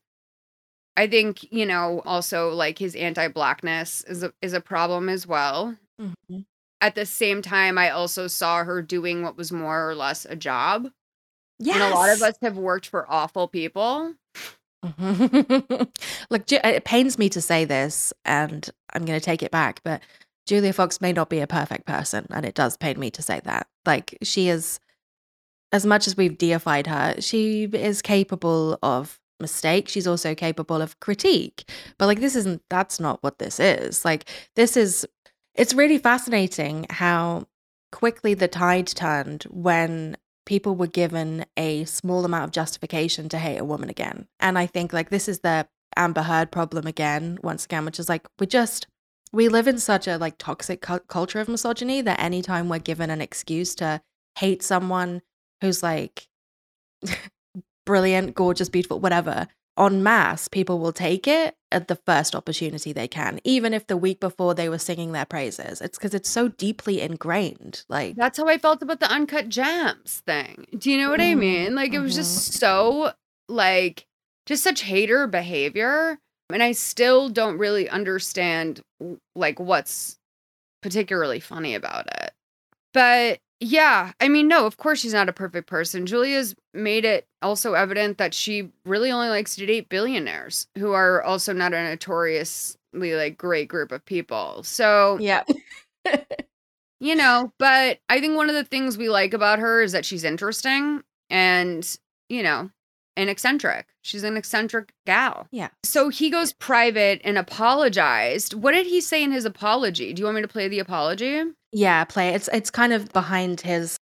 I think, you know, also like his anti blackness is a, is a problem as well. Mm-hmm. At the same time, I also saw her doing what was more or less a job. Yes. And a lot of us have worked for awful people. Look, it pains me to say this, and I'm going to take it back, but Julia Fox may not be a perfect person, and it does pain me to say that. Like, she is, as much as we've deified her, she is capable of mistake. She's also capable of critique. But, like, this isn't, that's not what this is. Like, this is, it's really fascinating how quickly the tide turned when people were given a small amount of justification to hate a woman again. And I think like this is the Amber Heard problem again, once again, which is like we just we live in such a like toxic cu- culture of misogyny that anytime we're given an excuse to hate someone who's like brilliant, gorgeous, beautiful, whatever, en masse, people will take it at the first opportunity they can, even if the week before they were singing their praises. It's because it's so deeply ingrained. Like That's how I felt about the uncut gems thing. Do you know what I Mhm, mean? Like it was just so like just such hater behavior. And I still don't really understand like what's particularly funny about it. But yeah, I mean, no, of course she's not a perfect person. Julia's made it also evident that she really only likes to date billionaires who are also not a notoriously like great group of people. So yeah. you know, but I think one of the things we like about her is that she's interesting and, you know, and eccentric. She's an eccentric gal. Yeah. So he goes private and apologized. What did he say in his apology? Do you want me to play the apology? Yeah, play. It's it's kind of behind his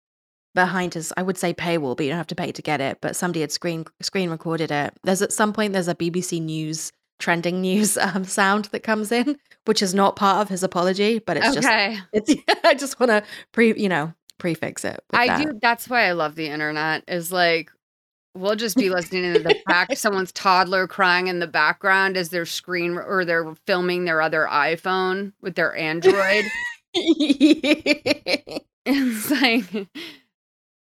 behind his I would say paywall, but you don't have to pay to get it. But somebody had screen screen recorded it. There's at some point there's a BBC News trending news um, sound that comes in, which is not part of his apology, but it's Okay. just it's I just want to pre you know prefix it. I that. do. That's why I love the internet. Is like we'll just be listening to the fact someone's toddler crying in the background as they're screen or they're filming their other iPhone with their Android. it's like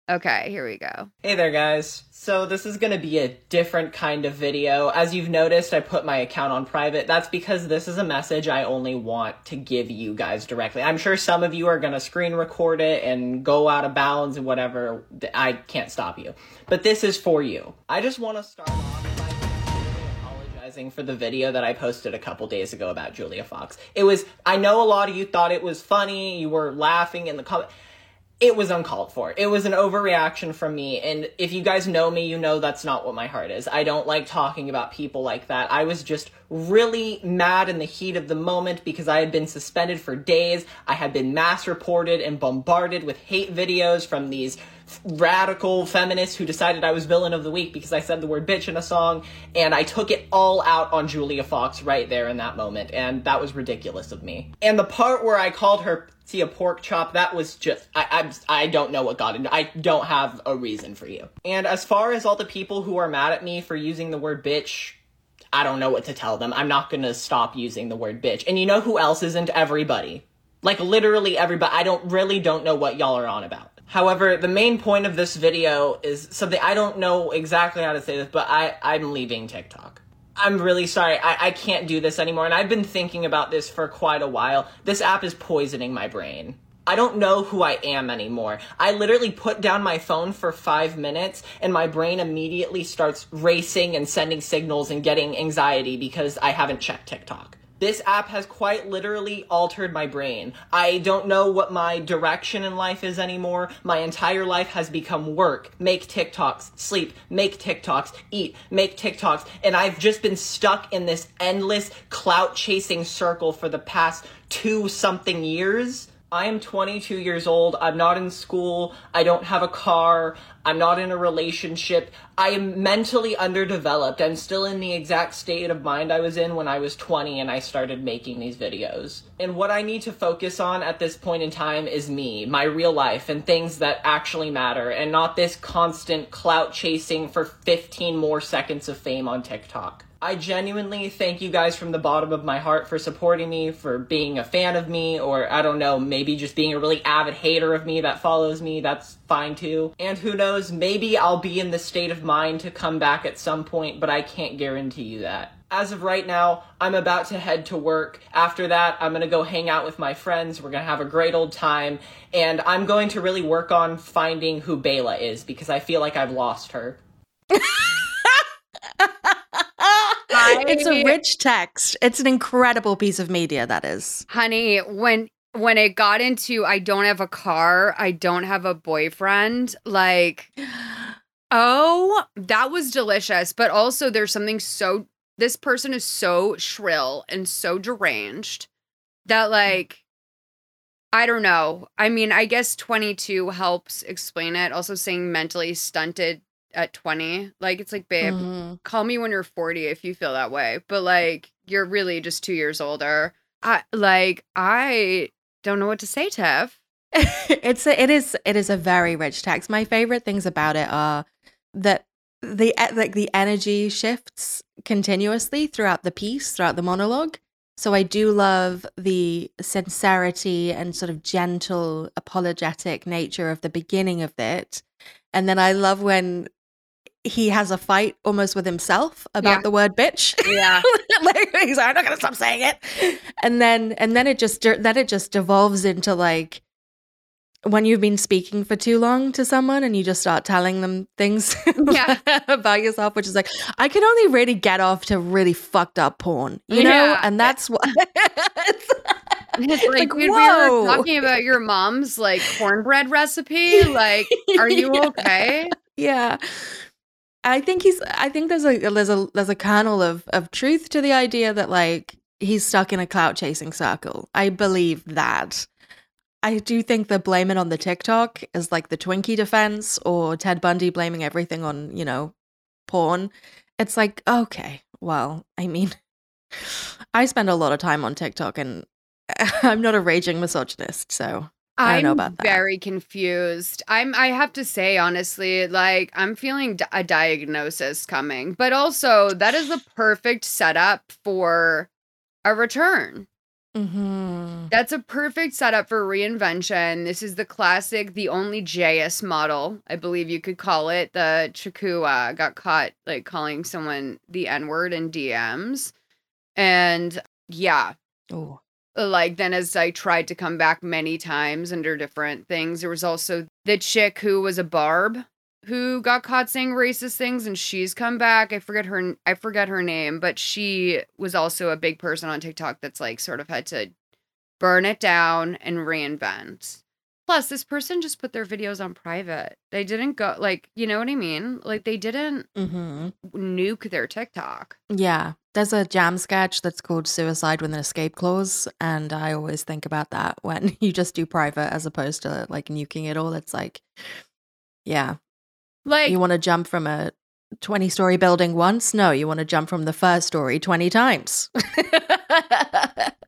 okay, here we go. Hey there, guys. So, this is gonna be a different kind of video. As you've noticed, I put my account on private. That's because this is a message I only want to give you guys directly. I'm sure some of you are gonna screen record it and go out of bounds and whatever. I can't stop you. But this is for you. I just wanna start off by apologizing for the video that I posted a couple days ago about Julia Fox. It was, I know a lot of you thought it was funny, you were laughing in the comment it was uncalled for. It was an overreaction from me. And if you guys know me, you know that's not what my heart is. I don't like talking about people like that. I was just really mad in the heat of the moment because I had been suspended for days. I had been mass reported and bombarded with hate videos from these radical feminists who decided I was villain of the week because I said the word bitch in a song. And I took it all out on Julia Fox right there in that moment. And that was ridiculous of me. And the part where I called her see a pork chop that was just I, I'm I don't know what got into I don't have a reason for you. And as far as all the people who are mad at me for using the word bitch, I don't know what to tell them. I'm not gonna stop using the word bitch. And you know who else isn't? Everybody. Like literally everybody. I don't really don't know what y'all are on about. However, the main point of this video is something I don't know exactly how to say this, but I I'm leaving TikTok. I'm really sorry. I, I can't do this anymore. And I've been thinking about this for quite a while. This app is poisoning my brain. I don't know who I am anymore. I literally put down my phone for five minutes and my brain immediately starts racing and sending signals and getting anxiety because I haven't checked TikTok. This app has quite literally altered my brain. I don't know what my direction in life is anymore. My entire life has become work, make TikToks, sleep, make TikToks, eat, make TikToks, and I've just been stuck in this endless clout chasing circle for the past two something years. I am 22 years old. I'm not in school. I don't have a car. I'm not in a relationship. I am mentally underdeveloped. I'm still in the exact state of mind I was in when I was 20 and I started making these videos. And what I need to focus on at this point in time is me, my real life, and things that actually matter, and not this constant clout chasing for 15 more seconds of fame on TikTok. I genuinely thank you guys from the bottom of my heart for supporting me, for being a fan of me, or I don't know, maybe just being a really avid hater of me that follows me. That's fine too. And who knows, maybe I'll be in the state of mind to come back at some point, but I can't guarantee you that as of right now, I'm about to head to work. After that, I'm going to go hang out with my friends. We're going to have a great old time. And I'm going to really work on finding who Bela is because I feel like I've lost her. it's a rich text. It's an incredible piece of media, that is. Honey, when when it got into I don't have a car, I don't have a boyfriend, like oh, that was delicious. But also there's something so this person is so shrill and so deranged that Mm. like I don't know. I mean, I guess 22 helps explain it. Also saying mentally stunted at 20. Like it's like, babe, Mhm. call me when you're 40 if you feel that way. But like you're really just 2 years older. I like I don't know what to say, Tiff. it's a, it is it is a very rich text. My favorite things about it are that the like the energy shifts continuously throughout the piece, throughout the monologue. So I do love the sincerity and sort of gentle apologetic nature of the beginning of it. And then I love when he has a fight almost with himself about Yeah. the word bitch. Yeah. like he's like, I'm not gonna stop saying it. And then and then it just then it just devolves into like when you've been speaking for too long to someone and you just start telling them things Yeah. about yourself, which is like, I can only really get off to really fucked up porn, you know? Yeah. And that's what It's like, Like, dude, we were talking about your mom's like cornbread recipe. Like, are you Yeah. okay? yeah. I think he's I think there's a there's a there's a kernel of of truth to the idea that like he's stuck in a clout chasing circle. I believe that. I do think the blame it on the TikTok is like the Twinkie defense or Ted Bundy blaming everything on, you know, porn. It's like, okay, well, I mean, I spend a lot of time on TikTok and I'm not a raging misogynist, so I don't know about that. very confused. I'm. I have to say honestly, like I'm feeling a diagnosis coming, but also that is the perfect setup for a return. Hmm That's a perfect setup for reinvention. This is the classic, the only JS model, I believe you could call it. The Chakua got caught like calling someone the N word in DMs. And yeah, Oh. like then as I tried to come back many times under different things, there was also the chick who was a barb who got caught saying racist things and she's come back. I forget her I forget her name, but she was also a big person on TikTok that's like sort of had to burn it down and reinvent. Plus, this person just put their videos on private. They didn't go like, you know what I mean? Like they didn't hmm nuke their TikTok. Yeah, there's a jam sketch that's called Suicide with an Escape Clause, and I always think about that when you just do private as opposed to like nuking it all. It's like, yeah, Like you want to jump from a 20 story building once? No, you want to jump from the first story 20 times.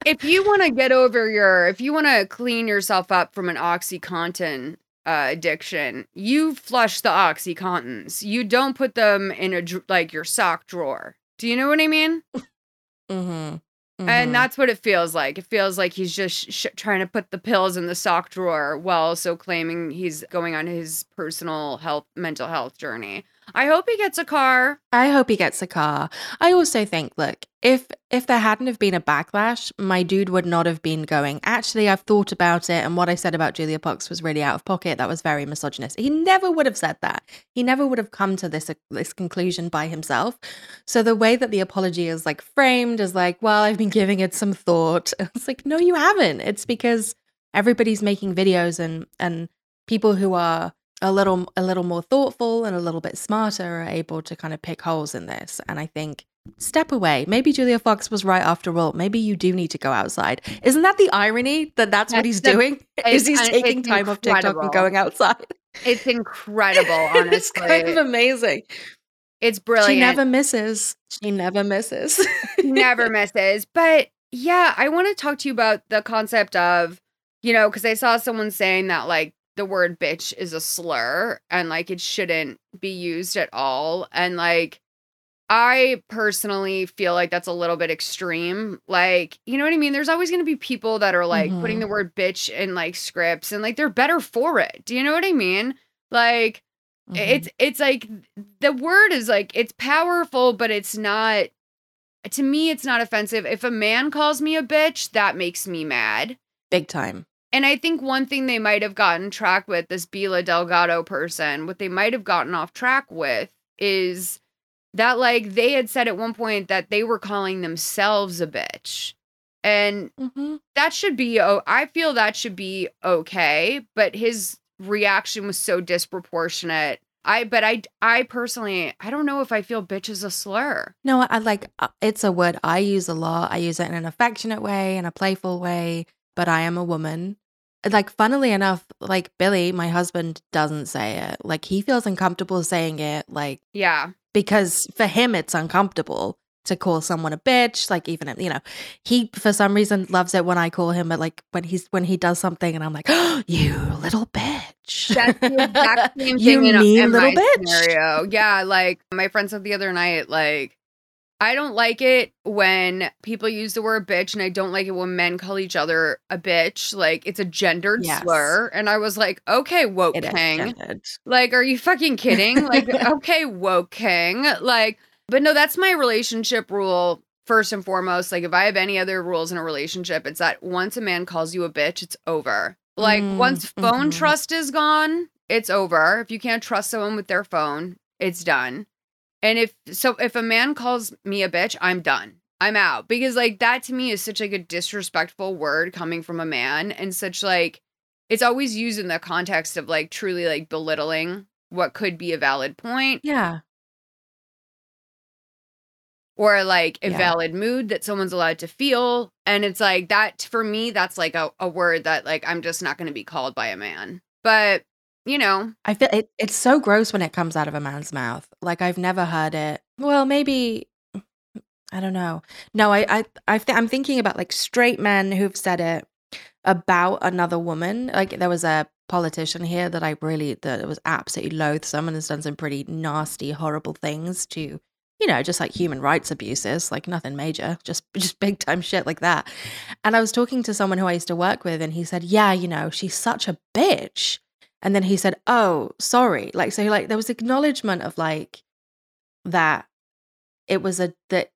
if you want to get over your if you want to clean yourself up from an oxycontin uh, addiction you flush the oxycontins you don't put them in a like your sock drawer do you know what i mean mm-hmm. And mm-hmm. that's what it feels like. It feels like he's just sh- trying to put the pills in the sock drawer while also claiming he's going on his personal health mental health journey i hope he gets a car I hope he gets a car. I also think, look, if if there hadn't have been a backlash, my dude would not have been going. Actually, I've thought about it, and what I said about Julia Fox was really out of pocket. That was very misogynist. He never would have said that. He never would have come to this uh, this conclusion by himself. So the way that the apology is like framed is like, well, I've been giving it some thought. It's like, no, you haven't. It's because everybody's making videos and and people who are a little a little more thoughtful and a little bit smarter are able to kind of pick holes in this. And i think step away. Maybe julia fox was right after all. Maybe you do need to go outside. Isn't that the irony that that's what he's the- doing? is he's taking time off tiktok and going outside? It's incredible honestly. it's kind of amazing. It's brilliant. she never misses. She never misses. Never misses. But yeah, I want to talk to you about the concept of, you know, because I saw someone saying that like the word bitch is a slur and like it shouldn't be used at all. And like, I personally feel like that's a little bit extreme. Like, you know what I mean? There's always going to be people that are like putting the Mhm. word bitch in like scripts and like they're better for it. Do you know what I mean? Like Mm-hmm. it's it's like the word is like it's powerful but it's not to me it's not offensive. If a man calls me a bitch, that makes me mad. Big time. And I think one thing they might have gotten track with this Bela Delgado person, what they might have gotten off track with is that like they had said at one point that they were calling themselves a bitch. And Mm-hmm. that should be oh I feel that should be okay, but his reaction was so disproportionate. I but I I personally I don't know if I feel bitch is a slur. No, I like uh, it's a word I use a lot. I use it in an affectionate way, in a playful way, but I am a woman. Like funnily enough, like Billy, my husband doesn't say it. Like he feels uncomfortable saying it like Yeah. because for him it's uncomfortable to call someone a bitch like even you know he for some reason loves it when i call him but like when he's when he does something and i'm like oh, you little bitch That's the exact same you in, mean in little bitch scenario. Yeah, like my friend said the other night, like I don't like it when people use the word bitch, and I don't like it when men call each other a bitch. Like it's a gendered Yes. slur, and I was like, okay, woke It king. Like, are you fucking kidding? Like, okay, woke king. Like, but no, that's my relationship rule. First and foremost, like if I have any other rules in a relationship, it's that once a man calls you a bitch, it's over. Like Mm, once phone mhm. trust is gone, it's over. If you can't trust someone with their phone, it's done. And if so if a man calls me a bitch, I'm done. I'm out. Because like that to me is such like a disrespectful word coming from a man and such like it's always used in the context of like truly like belittling what could be a valid point. Yeah. Or like a Yeah. valid mood that someone's allowed to feel. And it's like that for me that's like a, a word that like i'm just not going to be called by a man. But you know? I feel it, it's so gross when it comes out of a man's mouth like i've never heard it. Well maybe i don't know. No i i, I th- i'm thinking about like straight men who've said it about another woman. Like there was a politician here that i really that was absolutely loathsome and has done some pretty nasty horrible things to you know just like human rights abuses like nothing major just just big time shit like that. And i was talking to someone who i used to work with and he said yeah you know she's such a bitch and then he said oh sorry. Like so like there was acknowledgement of like that it was a that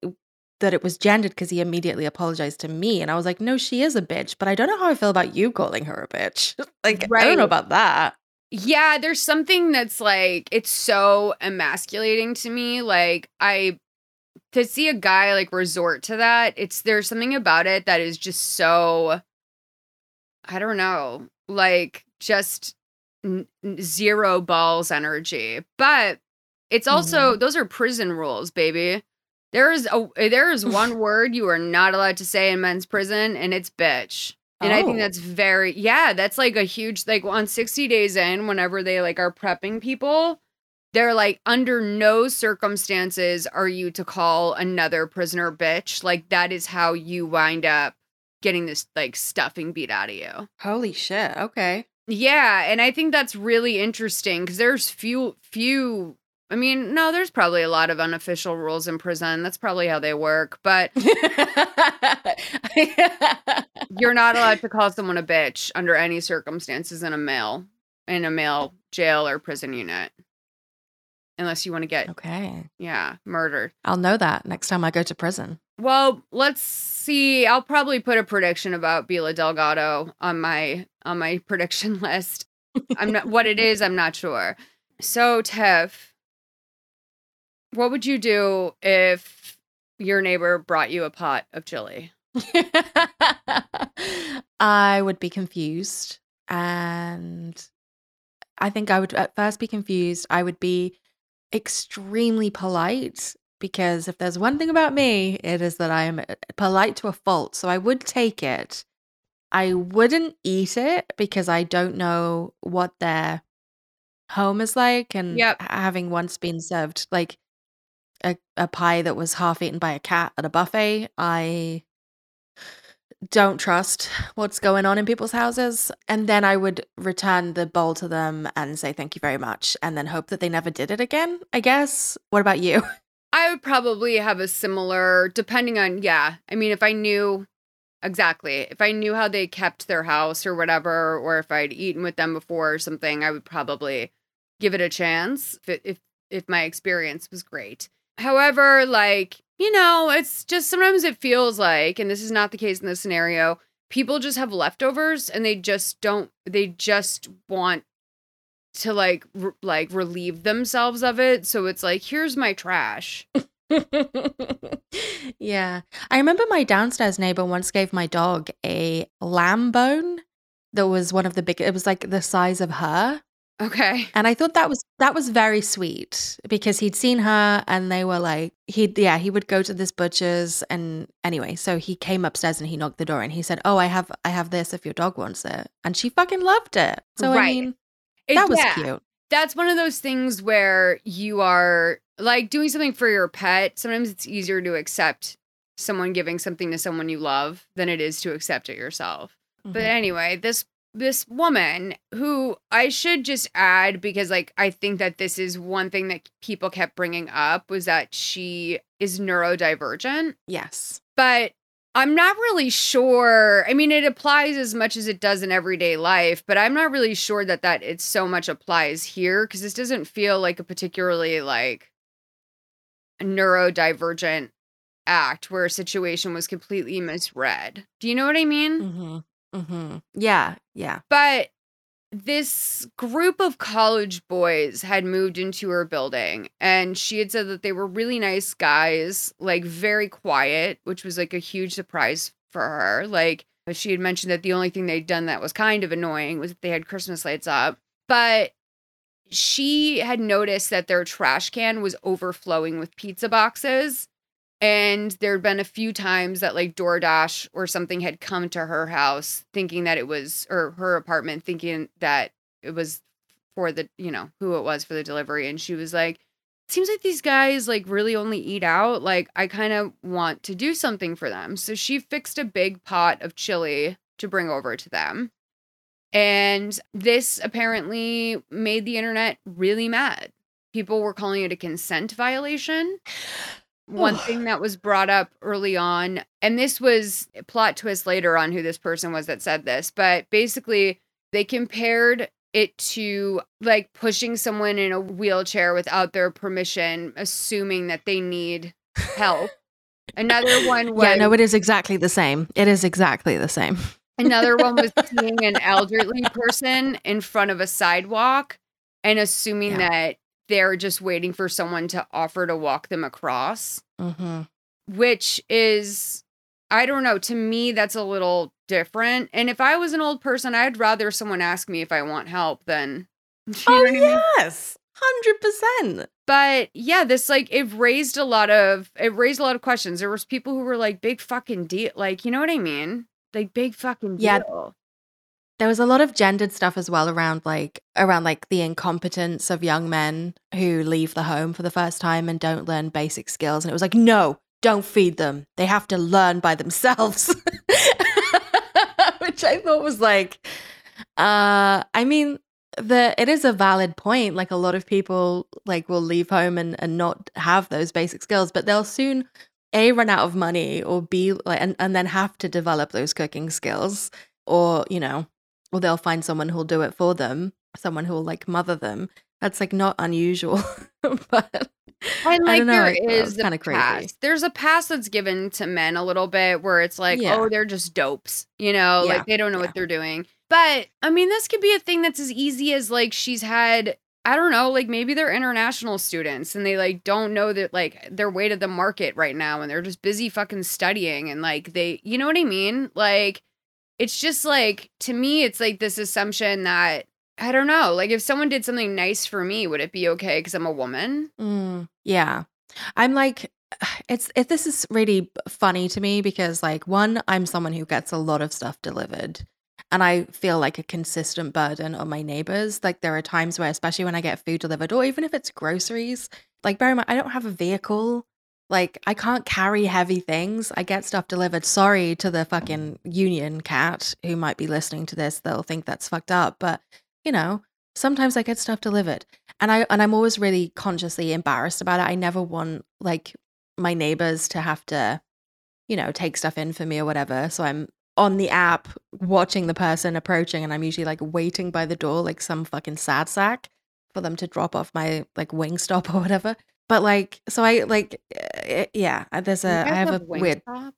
that it was gendered because he immediately apologized to me. And i was like no she is a bitch but i don't know how i feel about you calling her a bitch. Like i don't know about that. Yeah there's something that's like it's so emasculating to me. Like i to see a guy like resort to that it's there's something about it that is just so i don't know like just n- zero balls energy but it's also mm-hmm. those are prison rules baby there is a eh, there is one word you are not allowed to say in men's prison and it's bitch and I think Oh. that's very yeah, that's like a huge like on 60 days in whenever they like are prepping people, they're like under no circumstances are you to call another prisoner bitch. Like that is how you wind up getting this like stuffing beat out of you. holy shit okay Yeah, and I think that's really interesting because there's few few I mean, no, there's probably a lot of unofficial rules in prison. That's probably how they work, but you're not allowed to call someone a bitch under any circumstances in a male in a male jail or prison unit. Unless you want to get okay yeah, murdered. i'll know that next time i go to prison Well, let's see. I'll probably put a prediction about Bela Delgado on my on my prediction list. I'm not what it is, I'm not sure. So, Tev, what would you do if your neighbor brought you a pot of chili? I would be confused. And I think I would at first be confused. I would be extremely polite because if there's one thing about me, it is that I am uh, polite to a fault. So I would take it. I wouldn't eat it because I don't know what their home is like. And Yep. having once been served like a, a pie that was half eaten by a cat at a buffet, I don't trust what's going on in people's houses. And then I would return the bowl to them and say thank you very much and then hope that they never did it again, I guess. What about you? I would probably have a similar, depending on, yeah. I mean, if I knew exactly, if I knew how they kept their house or whatever, or if I'd eaten with them before or something, I would probably give it a chance if, if, if my experience was great. However, like, you know, it's just sometimes it feels like, and this is not the case in this scenario, people just have leftovers and they just don't, they just want to like re- like relieve themselves of it so it's like here's my trash yeah. I remember my downstairs neighbor once gave my dog a lamb bone that was one of the big it was like the size of her. okay And I thought that was that was very sweet because he'd seen her and they were like he'd yeah, he would go to this butcher's and anyway, so he came upstairs and he knocked the door and he said, "Oh, I have I have this if your dog wants it." And she fucking loved it. So I mean, It- that was yeah. cute. that's one of those things where you are like doing something for your pet sometimes it's easier to accept someone giving something to someone you love than it is to accept it yourself but Mhm. anyway this this woman who i should just add because like i think that this is one thing that people kept bringing up was that she is neurodivergent Yes. but I'm not really sure. I mean, it applies as much as it does in everyday life, but I'm not really sure that that it so much applies here because this doesn't feel like a particularly like neurodivergent act where a situation was completely misread. Do you know what I mean? Mm-hmm. Mm-hmm. Yeah, yeah. But this group of college boys had moved into her building and she had said that they were really nice guys, like very quiet, which was like a huge surprise for her. Like she had mentioned that the only thing they'd done that was kind of annoying was that they had Christmas lights up. But she had noticed that their trash can was overflowing with pizza boxes. And there'd been a few times that like DoorDash or something had come to her house thinking that it was, or her apartment thinking that it was for the, you know, who it was for the delivery. And she was like, seems like these guys like really only eat out. Like, I kind of want to do something for them. So she fixed a big pot of chili to bring over to them. And this apparently made the internet really mad. People were calling it a consent violation. One thing that was brought up early on, and this was a plot twist later on who this person was that said this, but basically they compared it to like pushing someone in a wheelchair without their permission, assuming that they need help. Another one was Yeah, no, it is exactly the same. It is exactly the same. Another one was seeing an elderly person in front of a sidewalk and assuming that they're just waiting for someone to offer to walk them across, hmm which is, I don't know, to me, that's a little different. And if I was an old person, I'd rather someone ask me if I want help than. Oh what I mean? yes, hundred percent. But yeah, this like it raised a lot of it raised a lot of questions. There was people who were like big fucking deal, like you know what I mean, like big fucking Yeah. There was a lot of gendered stuff as well around like around like the incompetence of young men who leave the home for the first time and don't learn basic skills. And it was like, no, don't feed them. They have to learn by themselves. Which I thought was like, uh, I mean, the it is a valid point. Like a lot of people like will leave home and, and not have those basic skills, but they'll soon a run out of money or b like and, and then have to develop those cooking skills or you know or they'll find someone who'll do it for them someone who'll like mother them that's like not unusual but And I like don't know, there that was kinda crazy. There's a pass that's given to men a little bit where it's like, Yeah. oh, they're just dopes, you know, Yeah, like they don't know what they're doing. But I mean, this could be a thing that's as easy as like she's had. I don't know, like maybe they're international students and they like don't know that like their way to the market right now and they're just busy fucking studying and like they, you know what I mean? Like it's just like to me it's like this assumption that I don't know, like if someone did something nice for me, would it be okay cuz I'm a woman? Mm, yeah. I'm like it's if this is really funny to me because like one I'm someone who gets a lot of stuff delivered and I feel like a consistent burden on my neighbors. Like there are times where especially when I get food delivered or even if it's groceries, like bear in mind I don't have a vehicle. Like I can't carry heavy things. I get stuff delivered. Sorry to the fucking union cat who might be listening to this. They'll think that's fucked up, but you know, sometimes I get stuff delivered. And I and I'm always really consciously embarrassed about it. I never want like my neighbors to have to, you know, take stuff in for me or whatever. So I'm on the app watching the person approaching and I'm usually like waiting by the door like some fucking sad sack for them to drop off my like Wingstop or whatever. But like so I like uh, yeah, there's a I have a weird Wingstop?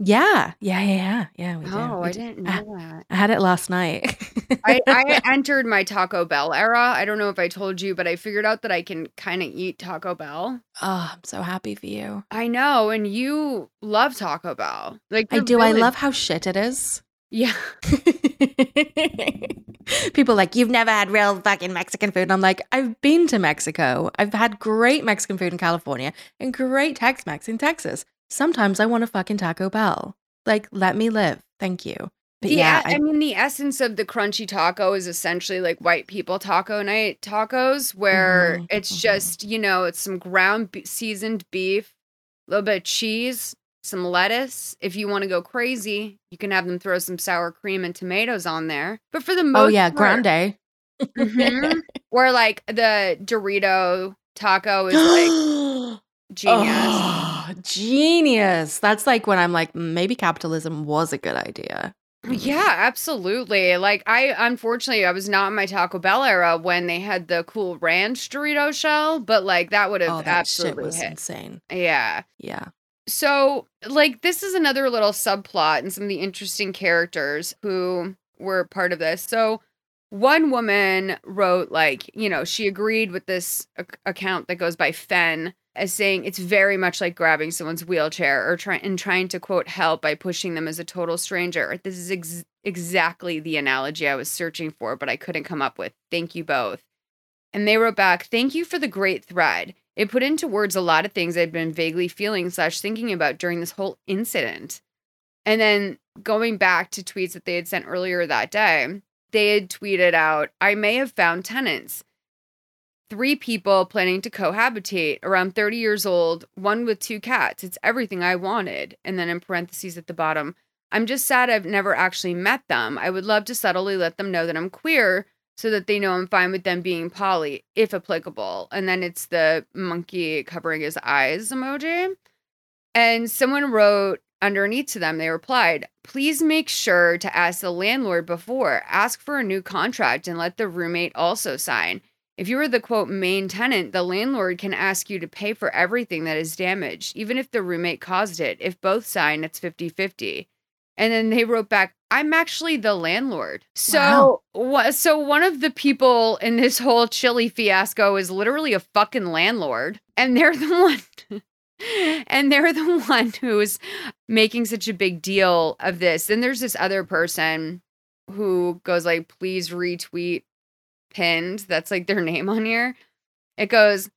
Yeah, yeah, yeah, yeah. Yeah, we do. Oh, we I do. didn't I, know that. I had it last night. I, I entered my Taco Bell era. I don't know if I told you, but I figured out that I can kind of eat Taco Bell. Oh, I'm so happy for you. I know, and you love Taco Bell. Like I do. I love how shit it is. Yeah. People like, you've never had real fucking Mexican food. And I'm like, I've been to Mexico. I've had great Mexican food in California and great Tex Mex in Texas. Sometimes I want a fucking Taco Bell. Like, let me live. Thank you. But The yeah, I mean, the essence of the crunchy taco is essentially like white people taco night tacos, where Mhm, it's just you know it's some ground be- seasoned beef, a little bit of cheese, some lettuce. If you want to go crazy, you can have them throw some sour cream and tomatoes on there. But for the most oh yeah, part- grande. Mhm. where like the Dorito taco is like genius. Oh, genius. That's like when I'm like, "Mm, maybe capitalism was a good idea. Yeah, absolutely. Like I unfortunately I was not in my Taco Bell era when they had the cool ranch Dorito shell, but like that would have Oh, that shit absolutely was hit. insane. Yeah. Yeah. So, like this is another little subplot and some of the interesting characters who were part of this. So, one woman wrote like, you know, she agreed with this ac- account that goes by Fen as saying it's very much like grabbing someone's wheelchair or trying and trying to quote help by pushing them as a total stranger. This is ex- exactly the analogy I was searching for, but I couldn't come up with. Thank you both. And they wrote back, Thank you for the great thread. It put into words a lot of things I'd been vaguely feeling slash thinking about during this whole incident. And then going back to tweets that they had sent earlier that day, they had tweeted out, I may have found tenants. Three people planning to cohabitate, around 30 years old, one with two cats. It's everything I wanted. And then in parentheses at the bottom, I'm just sad I've never actually met them. I would love to subtly let them know that I'm queer so that they know I'm fine with them being poly, if applicable. And then it's the monkey covering his eyes emoji. And someone wrote underneath to them, they replied, Please make sure to ask the landlord before. Ask for a new contract and let the roommate also sign. If you are the quote main tenant, the landlord can ask you to pay for everything that is damaged, even if the roommate caused it. If both sign, it's 50 50. And then they wrote back, I'm actually the landlord. So, wha- so one of the people in this whole chili fiasco is literally a fucking landlord, and they're the one. and they're the one who's making such a big deal of this. Then there's this other person who goes like, "Please retweet pinned." That's like their name on here. It goes,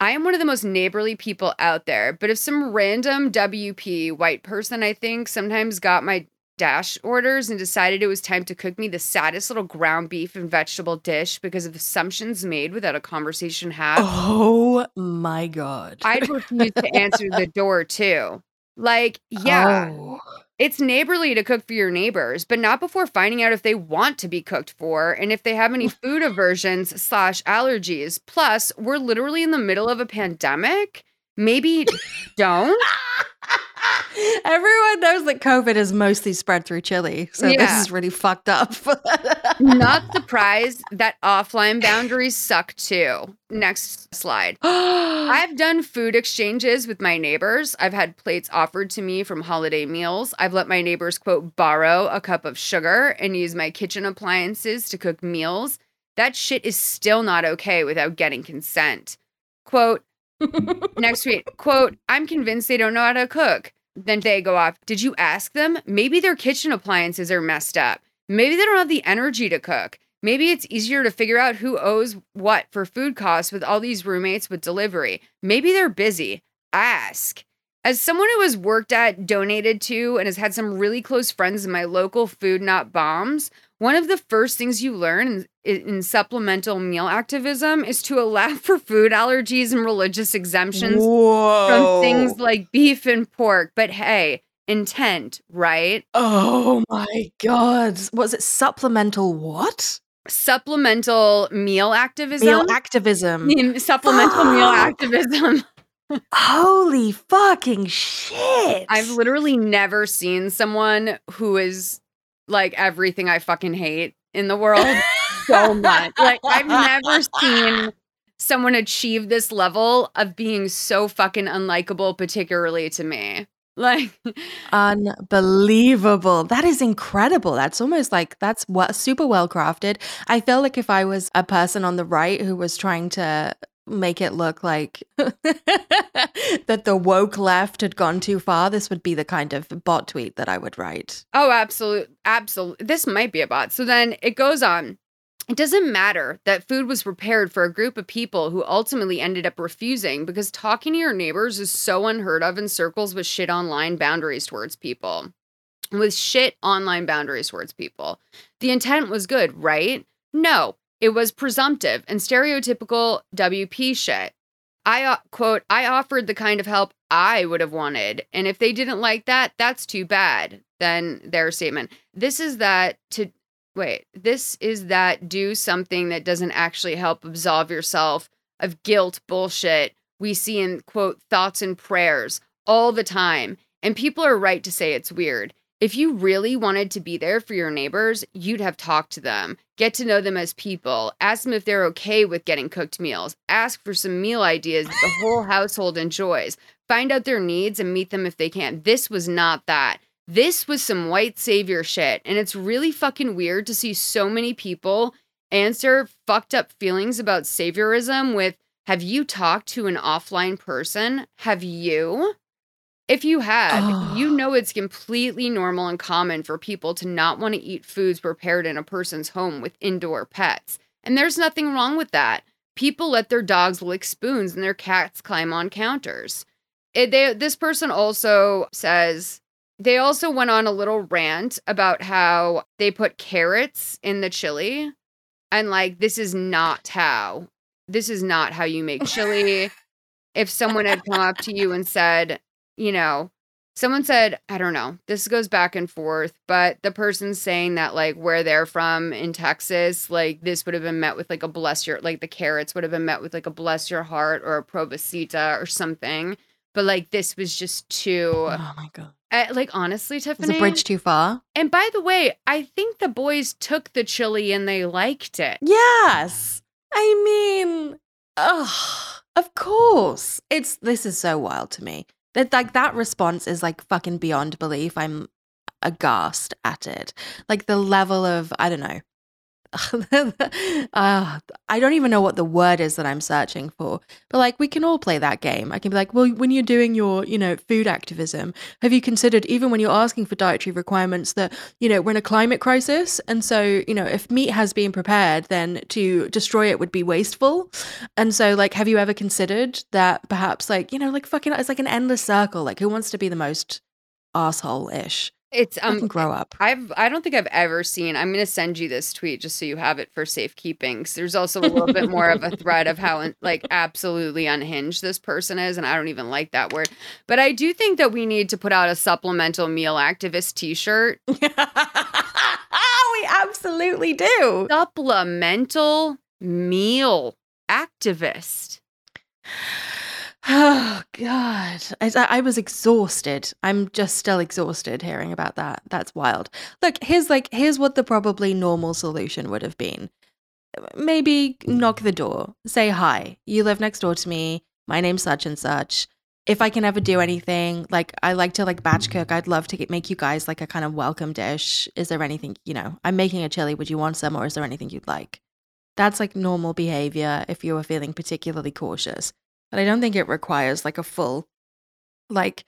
I am one of the most neighborly people out there, but if some random WP white person, I think, sometimes got my dash orders and decided it was time to cook me the saddest little ground beef and vegetable dish because of assumptions made without a conversation had, Oh my god. I'd refuse to answer the door too. Like, yeah, Oh. it's neighborly to cook for your neighbors, but not before finding out if they want to be cooked for and if they have any food aversions slash allergies. Plus, we're literally in the middle of a pandemic. Maybe don't. Everyone knows that COVID is mostly spread through chili. So this is really fucked up. Not surprised that offline boundaries suck too. Next slide. I've done food exchanges with my neighbors. I've had plates offered to me from holiday meals. I've let my neighbors, quote, borrow a cup of sugar and use my kitchen appliances to cook meals. That shit is still not okay without getting consent. Quote, next tweet, quote, I'm convinced they don't know how to cook. Then they go off, Did you ask them? Maybe their kitchen appliances are messed up. Maybe they don't have the energy to cook. Maybe it's easier to figure out who owes what for food costs with all these roommates with delivery. Maybe they're busy. Ask. As someone who has worked at, donated to, and has had some really close friends in my local food not bombs, one of the first things you learn in, in supplemental meal activism is to allow for food allergies and religious exemptions from things like beef and pork. But hey, intent, right? oh my god. Was it supplemental what? supplemental meal activism. Meal activism. Supplemental meal activism. Holy fucking shit. I've literally never seen someone who is like everything I fucking hate in the world so much. Like I've never seen someone achieve this level of being so fucking unlikable, particularly to me. Like unbelievable. That is incredible. That's almost like that's what super well crafted. I feel like if I was a person on the right who was trying to make it look like that the woke left had gone too far, this would be the kind of bot tweet that I would write. Oh, absolutely. Absolutely. This might be a bot. So then it goes on. It doesn't matter that food was prepared for a group of people who ultimately ended up refusing because talking to your neighbors is so unheard of in circles with shit online boundaries towards people. With shit online boundaries towards people. The intent was good, right? No, it was presumptive and stereotypical WP shit. I uh, quote, I offered the kind of help I would have wanted. And if they didn't like that, that's too bad. Then their statement. This is that to wait, this is that do something that doesn't actually help absolve yourself of guilt bullshit we see in quote thoughts and prayers all the time. And people are right to say it's weird. If you really wanted to be there for your neighbors, you'd have talked to them, get to know them as people, ask them if they're okay with getting cooked meals, ask for some meal ideas the whole household enjoys, find out their needs and meet them if they can. This was not that. This was some white savior shit. And it's really fucking weird to see so many people answer fucked up feelings about saviorism with Have you talked to an offline person? Have you? If you have, oh. you know it's completely normal and common for people to not want to eat foods prepared in a person's home with indoor pets. And there's nothing wrong with that. People let their dogs lick spoons and their cats climb on counters. It, they, this person also says they also went on a little rant about how they put carrots in the chili and like this is not how this is not how you make chili. if someone had come up to you and said, you know, someone said, I don't know, this goes back and forth, but the person saying that like where they're from in Texas, like this would have been met with like a bless your like the carrots would have been met with like a bless your heart or a pobrecita or something. But like this was just too Oh my god. Uh, like honestly, Tiffany, is a bridge too far. And by the way, I think the boys took the chili and they liked it. Yes, I mean, ugh, of course. It's this is so wild to me. That like that response is like fucking beyond belief. I'm aghast at it. Like the level of I don't know uh, I don't even know what the word is that I'm searching for. But like we can all play that game. I can be like, well, when you're doing your, you know, food activism, have you considered even when you're asking for dietary requirements that, you know, we're in a climate crisis and so, you know, if meat has been prepared, then to destroy it would be wasteful. And so like have you ever considered that perhaps like, you know, like fucking it's like an endless circle. Like who wants to be the most asshole-ish? It's um grow up. I've I don't think I've ever seen. I'm gonna send you this tweet just so you have it for safekeeping. Because There's also a little bit more of a thread of how like absolutely unhinged this person is, and I don't even like that word. But I do think that we need to put out a supplemental meal activist T-shirt. we absolutely do. Supplemental meal activist. Oh God, I, I, was exhausted. I'm just still exhausted hearing about that. That's wild. Look, here's like here's what the probably normal solution would have been. Maybe knock the door, say hi. You live next door to me. My name's such and such. If I can ever do anything, like I like to like batch cook. I'd love to get, make you guys like a kind of welcome dish. Is there anything you know? I'm making a chili. Would you want some, or is there anything you'd like? That's like normal behavior if you were feeling particularly cautious but I don't think it requires like a full, like,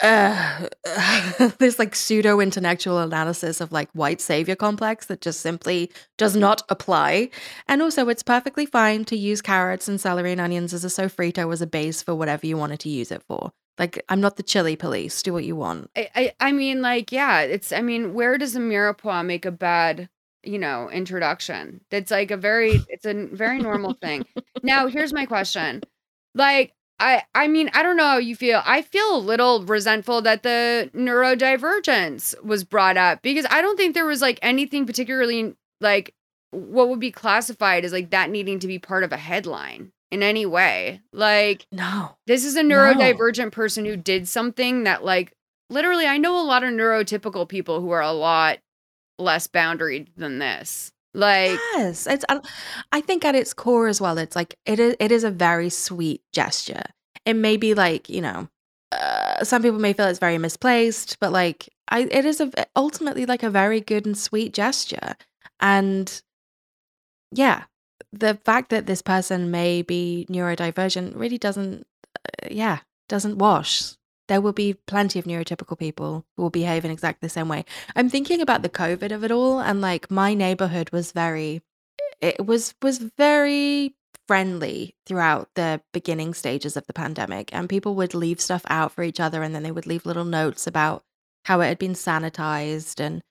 uh, this like pseudo intellectual analysis of like white savior complex that just simply does not apply. And also, it's perfectly fine to use carrots and celery and onions as a sofrito as a base for whatever you wanted to use it for. Like, I'm not the chili police. Do what you want. I, I, I mean, like, yeah, it's, I mean, where does a mirepoix make a bad you know introduction that's like a very it's a very normal thing now here's my question like I I mean, I don't know how you feel. I feel a little resentful that the neurodivergence was brought up because I don't think there was like anything particularly like what would be classified as like that needing to be part of a headline in any way. Like, no, this is a neurodivergent person who did something that, like, literally, I know a lot of neurotypical people who are a lot less boundaried than this. Like, yes, it's. I- think at its core as well, it's like it is. It is a very sweet gesture. It may be like you know, uh, some people may feel it's very misplaced, but like I, it is a ultimately like a very good and sweet gesture. And yeah, the fact that this person may be neurodivergent really doesn't, uh, yeah, doesn't wash. There will be plenty of neurotypical people who will behave in exactly the same way. I'm thinking about the COVID of it all, and like my neighborhood was very, it was was very friendly throughout the beginning stages of the pandemic, and people would leave stuff out for each other, and then they would leave little notes about how it had been sanitized and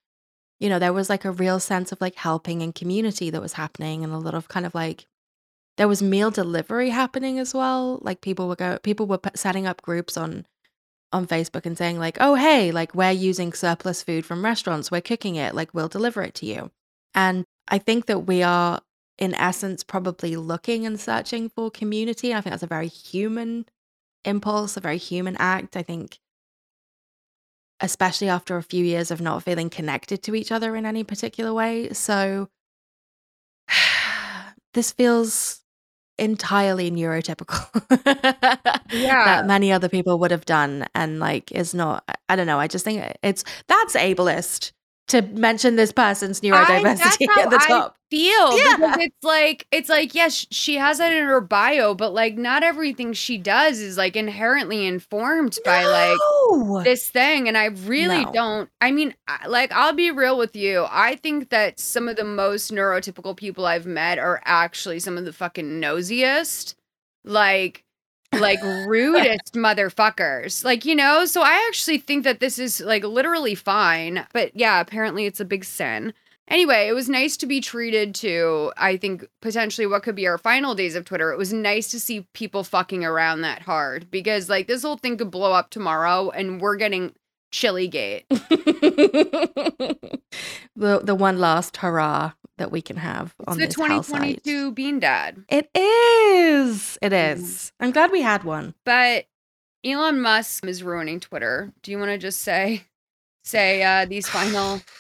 you know, there was like a real sense of like helping and community that was happening and a lot of kind of like there was meal delivery happening as well. Like people were go people were setting up groups on on Facebook and saying like, "Oh, hey, like we're using surplus food from restaurants, we're cooking it, like we'll deliver it to you." And I think that we are in essence probably looking and searching for community. I think that's a very human impulse, a very human act. I think especially after a few years of not feeling connected to each other in any particular way. So this feels entirely neurotypical. Yeah. that many other people would have done and like is not I don't know, I just think it's that's ableist to mention this person's I, neurodiversity how at the I top. feel Yeah. because it's like it's like yes, she has that in her bio, but like not everything she does is like inherently informed by like this thing, and I really No. don't. I mean, like I'll be real with you. I think that some of the most neurotypical people I've met are actually some of the fucking nosiest, like like rudest motherfuckers. Like, you know, so I actually think that this is like literally fine. But yeah, apparently it's a big sin. Anyway, it was nice to be treated to, I think, potentially what could be our final days of Twitter. It was nice to see people fucking around that hard because, like, this whole thing could blow up tomorrow and we're getting chili gate. the the one last hurrah that we can have It's on the this hell site. 2022 Bean Dad. It is. It is. Mm-hmm. I'm glad we had one. But Elon Musk is ruining Twitter. Do you want to just say, say uh, these final?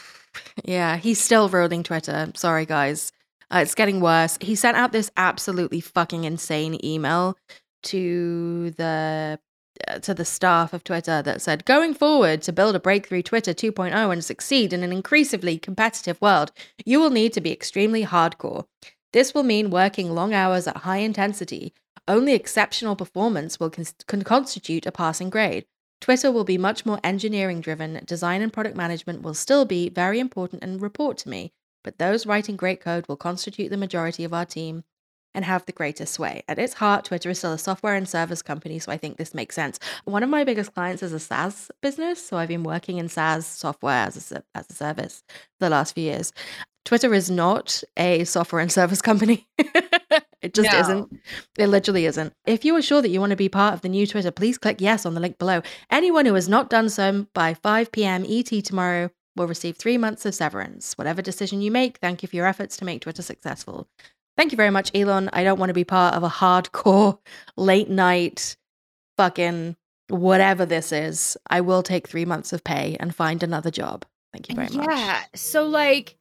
Yeah, he's still ruining Twitter. Sorry, guys. Uh, it's getting worse. He sent out this absolutely fucking insane email to the to the staff of Twitter that said, "Going forward to build a breakthrough Twitter 2.0 and succeed in an increasingly competitive world, you will need to be extremely hardcore. This will mean working long hours at high intensity. Only exceptional performance will con- can constitute a passing grade. Twitter will be much more engineering driven. Design and product management will still be very important and report to me, but those writing great code will constitute the majority of our team and have the greatest sway. At its heart, Twitter is still a software and service company, so I think this makes sense. One of my biggest clients is a SaaS business, so I've been working in SaaS software as a, as a service for the last few years. Twitter is not a software and service company. it just No. isn't. It literally isn't. If you are sure that you want to be part of the new Twitter, please click yes on the link below. Anyone who has not done so by 5 p.m. ET tomorrow will receive three months of severance. Whatever decision you make, thank you for your efforts to make Twitter successful. Thank you very much, Elon. I don't want to be part of a hardcore late night fucking whatever this is. I will take three months of pay and find another job. Thank you very much. Yeah. So like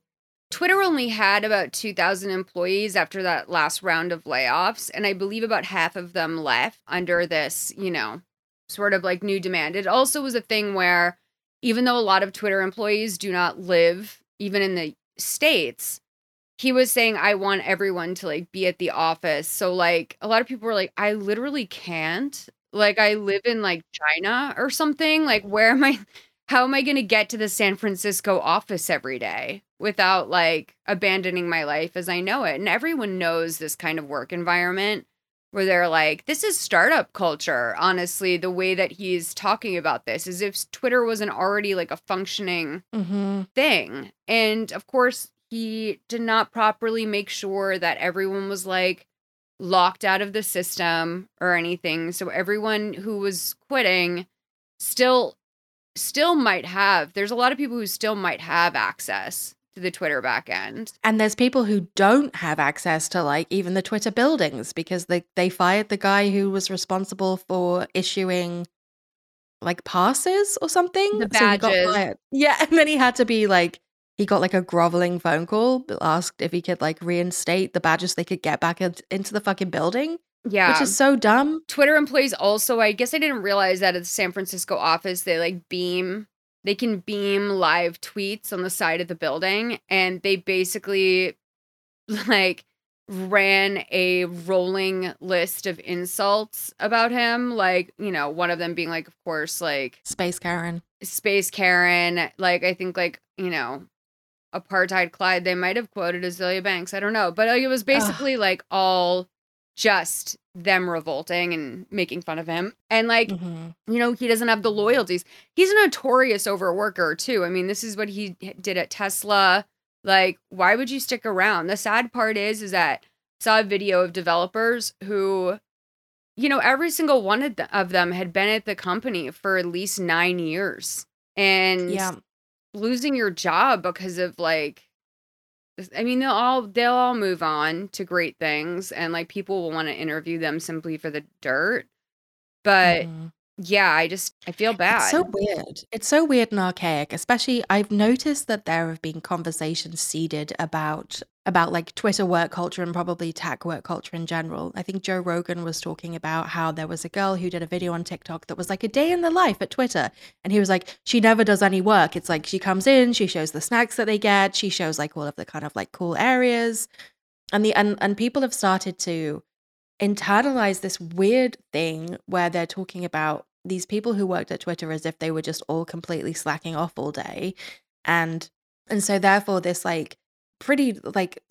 Twitter only had about 2,000 employees after that last round of layoffs. And I believe about half of them left under this, you know, sort of like new demand. It also was a thing where even though a lot of Twitter employees do not live even in the States, he was saying, I want everyone to like be at the office. So like a lot of people were like, I literally can't. Like I live in like China or something. Like where am I? how am I going to get to the San Francisco office every day without like abandoning my life as I know it? And everyone knows this kind of work environment where they're like, this is startup culture. Honestly, the way that he's talking about this is if Twitter wasn't already like a functioning Mm-hmm. thing. And of course, he did not properly make sure that everyone was like locked out of the system or anything. So everyone who was quitting still still might have there's a lot of people who still might have access to the Twitter backend. And there's people who don't have access to like even the Twitter buildings because they they fired the guy who was responsible for issuing like passes or something. The So badges. fired. Yeah, and then he had to be like he got like a groveling phone call, asked if he could like reinstate the badges they could get back in- into the fucking building. Yeah. Which is so dumb. Twitter employees also, I guess I didn't realize that at the San Francisco office, they like beam, they can beam live tweets on the side of the building. And they basically like ran a rolling list of insults about him. Like, you know, one of them being like, of course, like Space Karen. Space Karen. Like, I think like, you know, apartheid Clyde, they might have quoted Azealia Banks. I don't know. But like, it was basically like all just them revolting and making fun of him. And like, Mhm. you know, he doesn't have the loyalties. He's a notorious overworker too. I mean, this is what he did at Tesla. Like, why would you stick around? The sad part is, is that I saw a video of developers who, you know, every single one of them had been at the company for at least nine years, and Yeah. Losing your job because of like I mean they'll all they'll all move on to great things and like people will want to interview them simply for the dirt. But Mhm. yeah, I just I feel bad. It's so weird. It's so weird and archaic. Especially, I've noticed that there have been conversations seeded about about like Twitter work culture and probably tech work culture in general. I think Joe Rogan was talking about how there was a girl who did a video on TikTok that was like a day in the life at Twitter, and he was like, she never does any work. It's like she comes in, she shows the snacks that they get, she shows like all of the kind of like cool areas, and the and and people have started to internalize this weird thing where they're talking about these people who worked at Twitter as if they were just all completely slacking off all day. And and so therefore this like pretty like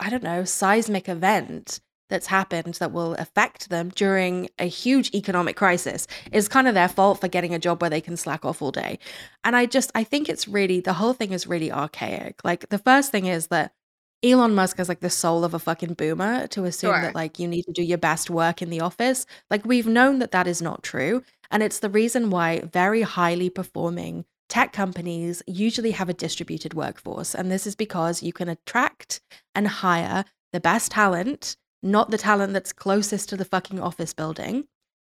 I don't know, seismic event that's happened that will affect them during a huge economic crisis is kind of their fault for getting a job where they can slack off all day. And I just I think it's really the whole thing is really archaic. Like the first thing is that Elon Musk is like the soul of a fucking boomer to assume Sure. that like you need to do your best work in the office. Like we've known that that is not true. And it's the reason why very highly performing tech companies usually have a distributed workforce. And this is because you can attract and hire the best talent, not the talent that's closest to the fucking office building.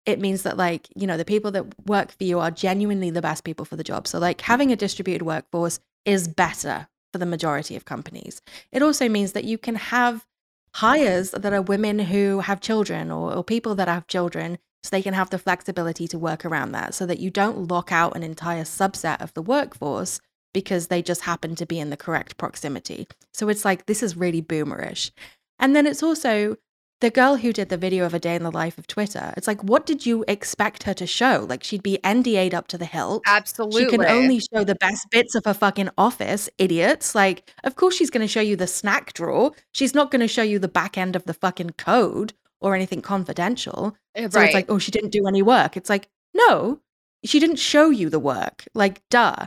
It means that, like, you know, the people that work for you are genuinely the best people for the job. So, like, having a distributed workforce is better for the majority of companies. It also means that you can have hires that are women who have children or, or people that have children so they can have the flexibility to work around that so that you don't lock out an entire subset of the workforce because they just happen to be in the correct proximity. So it's like this is really boomerish. And then it's also the girl who did the video of a day in the life of Twitter. It's like what did you expect her to show? Like she'd be NDA'd up to the hilt. Absolutely. She can only show the best bits of her fucking office, idiots. Like, of course she's going to show you the snack drawer. She's not going to show you the back end of the fucking code or anything confidential. Eh, So it's like, oh, she didn't do any work. It's like, no, she didn't show you the work. Like, duh.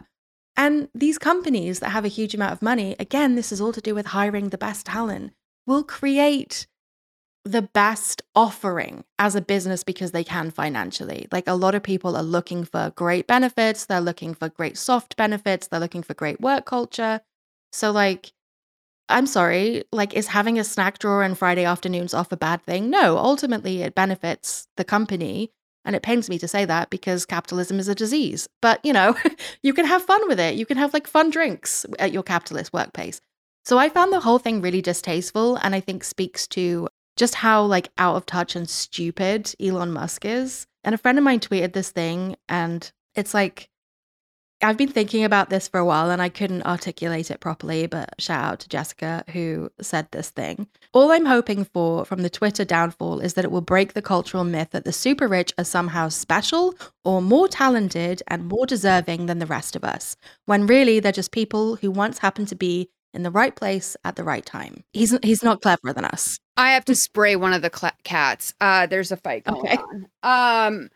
And these companies that have a huge amount of money, again, this is all to do with hiring the best talent, will create the best offering as a business because they can financially. Like a lot of people are looking for great benefits, they're looking for great soft benefits, they're looking for great work culture. So like I'm sorry, like is having a snack drawer and Friday afternoons off a bad thing? No, ultimately it benefits the company and it pains me to say that because capitalism is a disease. But, you know, you can have fun with it. You can have like fun drinks at your capitalist workplace. So I found the whole thing really distasteful and I think speaks to just how like out of touch and stupid Elon Musk is. And a friend of mine tweeted this thing and it's like I've been thinking about this for a while and I couldn't articulate it properly, but shout out to Jessica who said this thing. All I'm hoping for from the Twitter downfall is that it will break the cultural myth that the super rich are somehow special or more talented and more deserving than the rest of us, when really they're just people who once happened to be in the right place at the right time. He's he's not cleverer than us. I have to spray one of the cla cats. Uh, there's a fight going Okay. on. Um,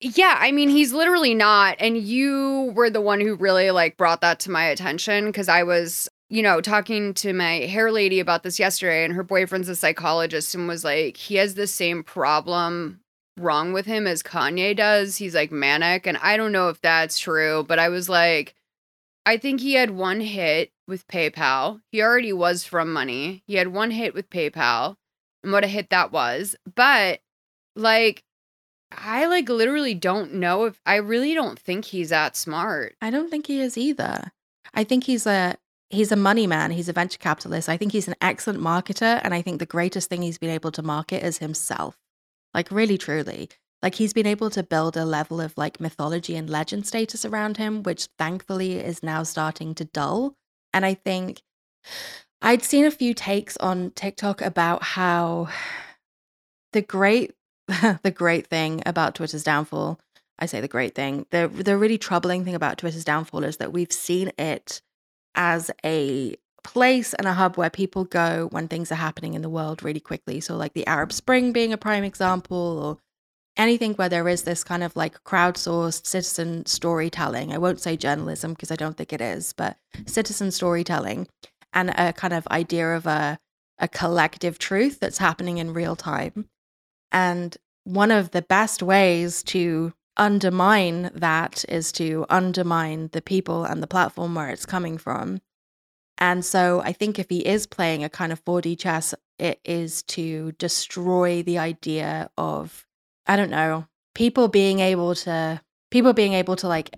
yeah, I mean, he's literally not. And you were the one who really like brought that to my attention because I was, you know, talking to my hair lady about this yesterday, and her boyfriend's a psychologist and was like, he has the same problem wrong with him as Kanye does. He's like manic. And I don't know if that's true, but I was like, I think he had one hit with PayPal. He already was from money. He had one hit with PayPal and what a hit that was. But like I like literally don't know if I really don't think he's that smart. I don't think he is either. I think he's a he's a money man, he's a venture capitalist. I think he's an excellent marketer and I think the greatest thing he's been able to market is himself. Like really truly. Like he's been able to build a level of like mythology and legend status around him which thankfully is now starting to dull. And I think I'd seen a few takes on TikTok about how the great the great thing about Twitter's downfall, I say the great thing, the the really troubling thing about Twitter's downfall is that we've seen it as a place and a hub where people go when things are happening in the world really quickly. So like the Arab Spring being a prime example or anything where there is this kind of like crowdsourced citizen storytelling. I won't say journalism because I don't think it is, but citizen storytelling and a kind of idea of a a collective truth that's happening in real time. And one of the best ways to undermine that is to undermine the people and the platform where it's coming from. And so I think if he is playing a kind of 4D chess, it is to destroy the idea of, I don't know, people being able to, people being able to like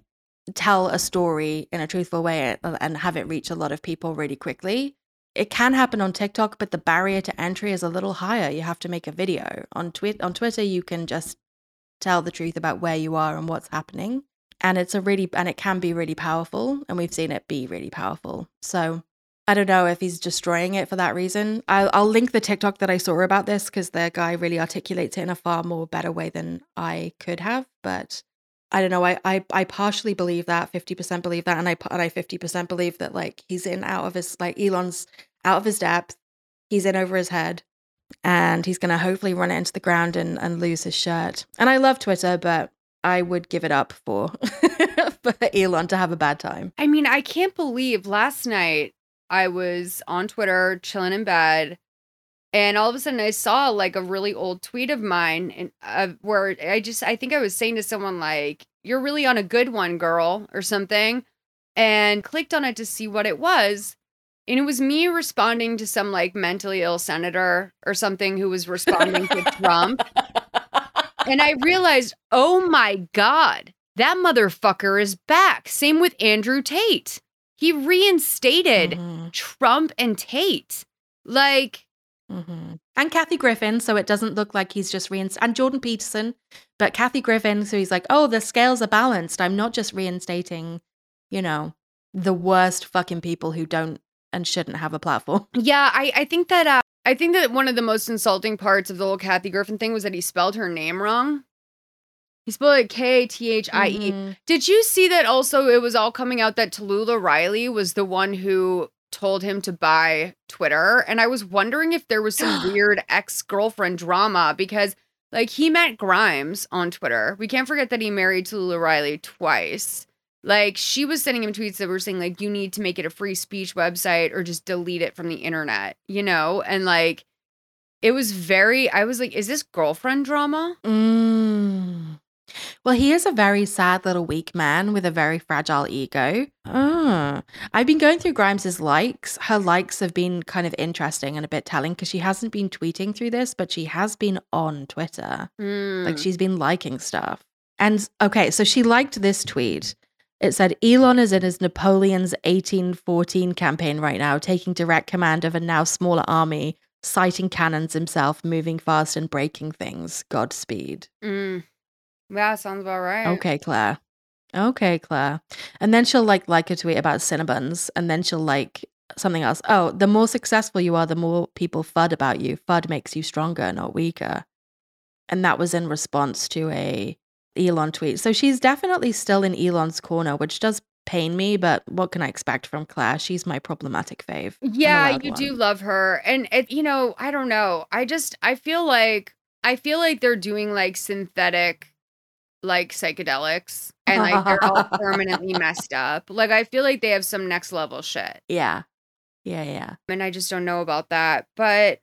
tell a story in a truthful way uh, and have it reach a lot of people really quickly it can happen on TikTok, but the barrier to entry is a little higher. You have to make a video. On Twi- on Twitter, you can just tell the truth about where you are and what's happening. And it's a really and it can be really powerful, and we've seen it be really powerful. So I don't know if he's destroying it for that reason. I'll, I'll link the TikTok that I saw about this because the guy really articulates it in a far more better way than I could have. But I don't know. I I, I partially believe that, fifty percent believe that, and I and I fifty percent believe that like he's in out of his like Elon's out of his depth. He's in over his head, and he's gonna hopefully run it into the ground and and lose his shirt. And I love Twitter, but I would give it up for for Elon to have a bad time. I mean, I can't believe last night I was on Twitter chilling in bed and all of a sudden i saw like a really old tweet of mine and uh, where i just i think i was saying to someone like you're really on a good one girl or something and clicked on it to see what it was and it was me responding to some like mentally ill senator or something who was responding to trump and i realized oh my god that motherfucker is back. Same with andrew tate. He reinstated mm-hmm. trump and tate. Like Mm-hmm. And Kathy Griffin, so it doesn't look like he's just reinstated. and Jordan Peterson, but Kathy Griffin, so he's like, oh, the scales are balanced. I'm not just reinstating, you know, the worst fucking people who don't and shouldn't have a platform. Yeah, I I think that uh, I think that one of the most insulting parts of the whole Kathy Griffin thing was that he spelled her name wrong. He spelled it K T H I E. Mm-hmm. Did you see that also it was all coming out that Tallulah Riley was the one who told him to buy Twitter. And I was wondering if there was some weird ex girlfriend drama because, like, he met Grimes on Twitter. We can't forget that he married Tallulah Riley twice. Like, she was sending him tweets that were saying, like, you need to make it a free speech website or just delete it from the internet, you know? And, like, it was very, I was like, is this girlfriend drama? Mm. Well, he is a very sad little weak man with a very fragile ego. Oh. I've been going through Grimes's likes. Her likes have been kind of interesting and a bit telling because she hasn't been tweeting through this, but she has been on Twitter. Mm. Like she's been liking stuff. And okay, so she liked this tweet. It said Elon is in his Napoleon's 1814 campaign right now, taking direct command of a now smaller army, sighting cannons himself, moving fast and breaking things. Godspeed. Mm. Yeah, sounds about right. Okay, Claire. Okay, Claire. And then she'll like like a tweet about Cinnabons, and then she'll like something else. Oh, the more successful you are, the more people fud about you. Fud makes you stronger, not weaker. And that was in response to a Elon tweet. So she's definitely still in Elon's corner, which does pain me, but what can I expect from Claire? She's my problematic fave. Yeah, you one. do love her. And it, you know, I don't know. I just I feel like I feel like they're doing like synthetic like psychedelics and like they're all permanently messed up. Like I feel like they have some next level shit. Yeah. Yeah, yeah. And I just don't know about that. But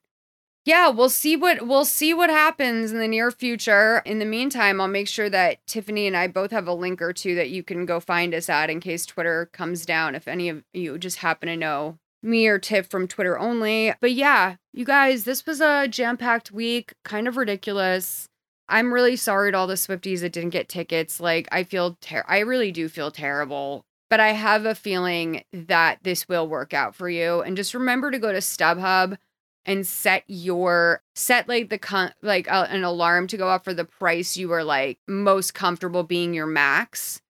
yeah, we'll see what we'll see what happens in the near future. In the meantime, I'll make sure that Tiffany and I both have a link or two that you can go find us at in case Twitter comes down. If any of you just happen to know me or Tiff from Twitter only. But yeah, you guys, this was a jam-packed week, kind of ridiculous. I'm really sorry to all the Swifties that didn't get tickets. Like I feel ter- I really do feel terrible. But I have a feeling that this will work out for you. And just remember to go to StubHub and set your set like the con like an alarm to go off for the price you are like most comfortable being your max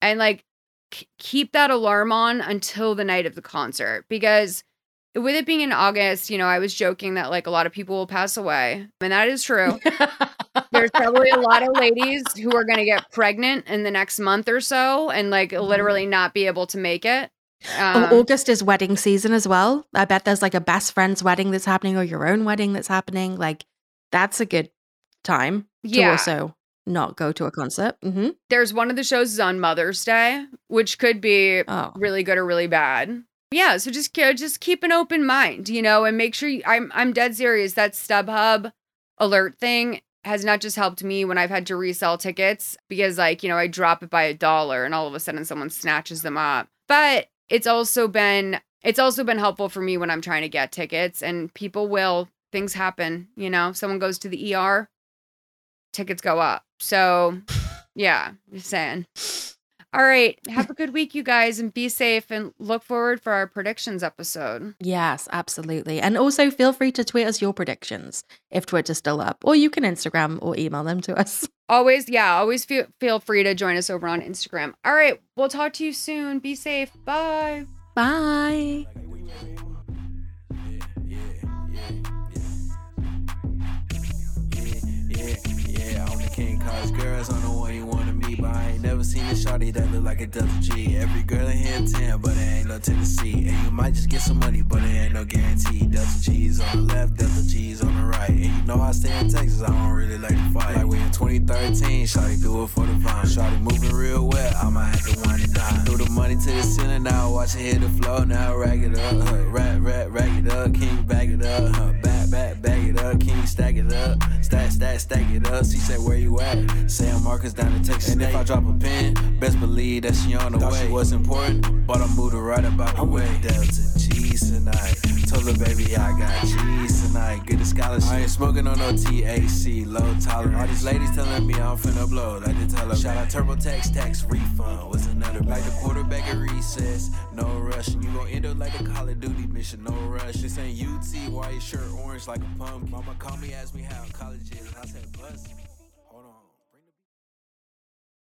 and like k- keep that alarm on until the night of the concert because with it being in August, you know, I was joking that like a lot of people will pass away, and that is true. There's probably a lot of ladies who are going to get pregnant in the next month or so and like literally not be able to make it. Oh, Um, August is wedding season as well. I bet there's like a best friend's wedding that's happening or your own wedding that's happening. Like that's a good time to Yeah. also not go to a concert. hmm there's one of the shows is on Mother's Day, which could be Oh. really good or really bad. Yeah, so just just keep an open mind, you know, and make sure you, I'm I'm dead serious. That StubHub alert thing has not just helped me when I've had to resell tickets because like, you know, I drop it by a dollar and all of a sudden someone snatches them up. But it's also been it's also been helpful for me when I'm trying to get tickets and people will things happen, you know. Someone goes to the ER, tickets go up. So, yeah, just saying. All right, have a good week you guys and be safe and look forward for our predictions episode. Yes, absolutely. And also feel free to tweet us your predictions if Twitter's still up, or you can Instagram or email them to us. Always, yeah, always feel feel free to join us over on Instagram. All right, we'll talk to you soon. Be safe. Bye. Bye. King, cause girls on the one you wanna meet, but I ain't never seen a shawty that look like a double G. Every girl in here 10, but it ain't no Tennessee. And you might just get some money, but it ain't no guarantee. Delta G's on the left, Delta G's on the right. And you know I stay in Texas, I don't really like to fight. Like we in 2013, shawty do it for the vine. Shawty moving real well, I might have to wind it down. Threw the money to the ceiling, now watch it hit the floor, now rag it up. Huh. Rat, rat, rag it up, king bag it up. Huh. Back, back, bag it up, king stack it up. Stack, stack, stack it up. She say, where you at? Sam Marcus down in Texas. And if I drop a pin, best believe that she on the Thought way. She was important, but I moved her right about the way. Delta G's tonight. Told her, baby, I got cheese tonight. Get a scholarship. I ain't smoking on no TAC, low tolerance. All these ladies telling me I'm finna blow. Like they tell her, shout out TurboTax tax tax refund. What's another like the quarterback at recess? No rush. And you gon' end up like a Call of Duty mission. No rush. This ain't UT. Why your shirt orange like a pumpkin? Mama called me, asked me how college is. And I said, bus.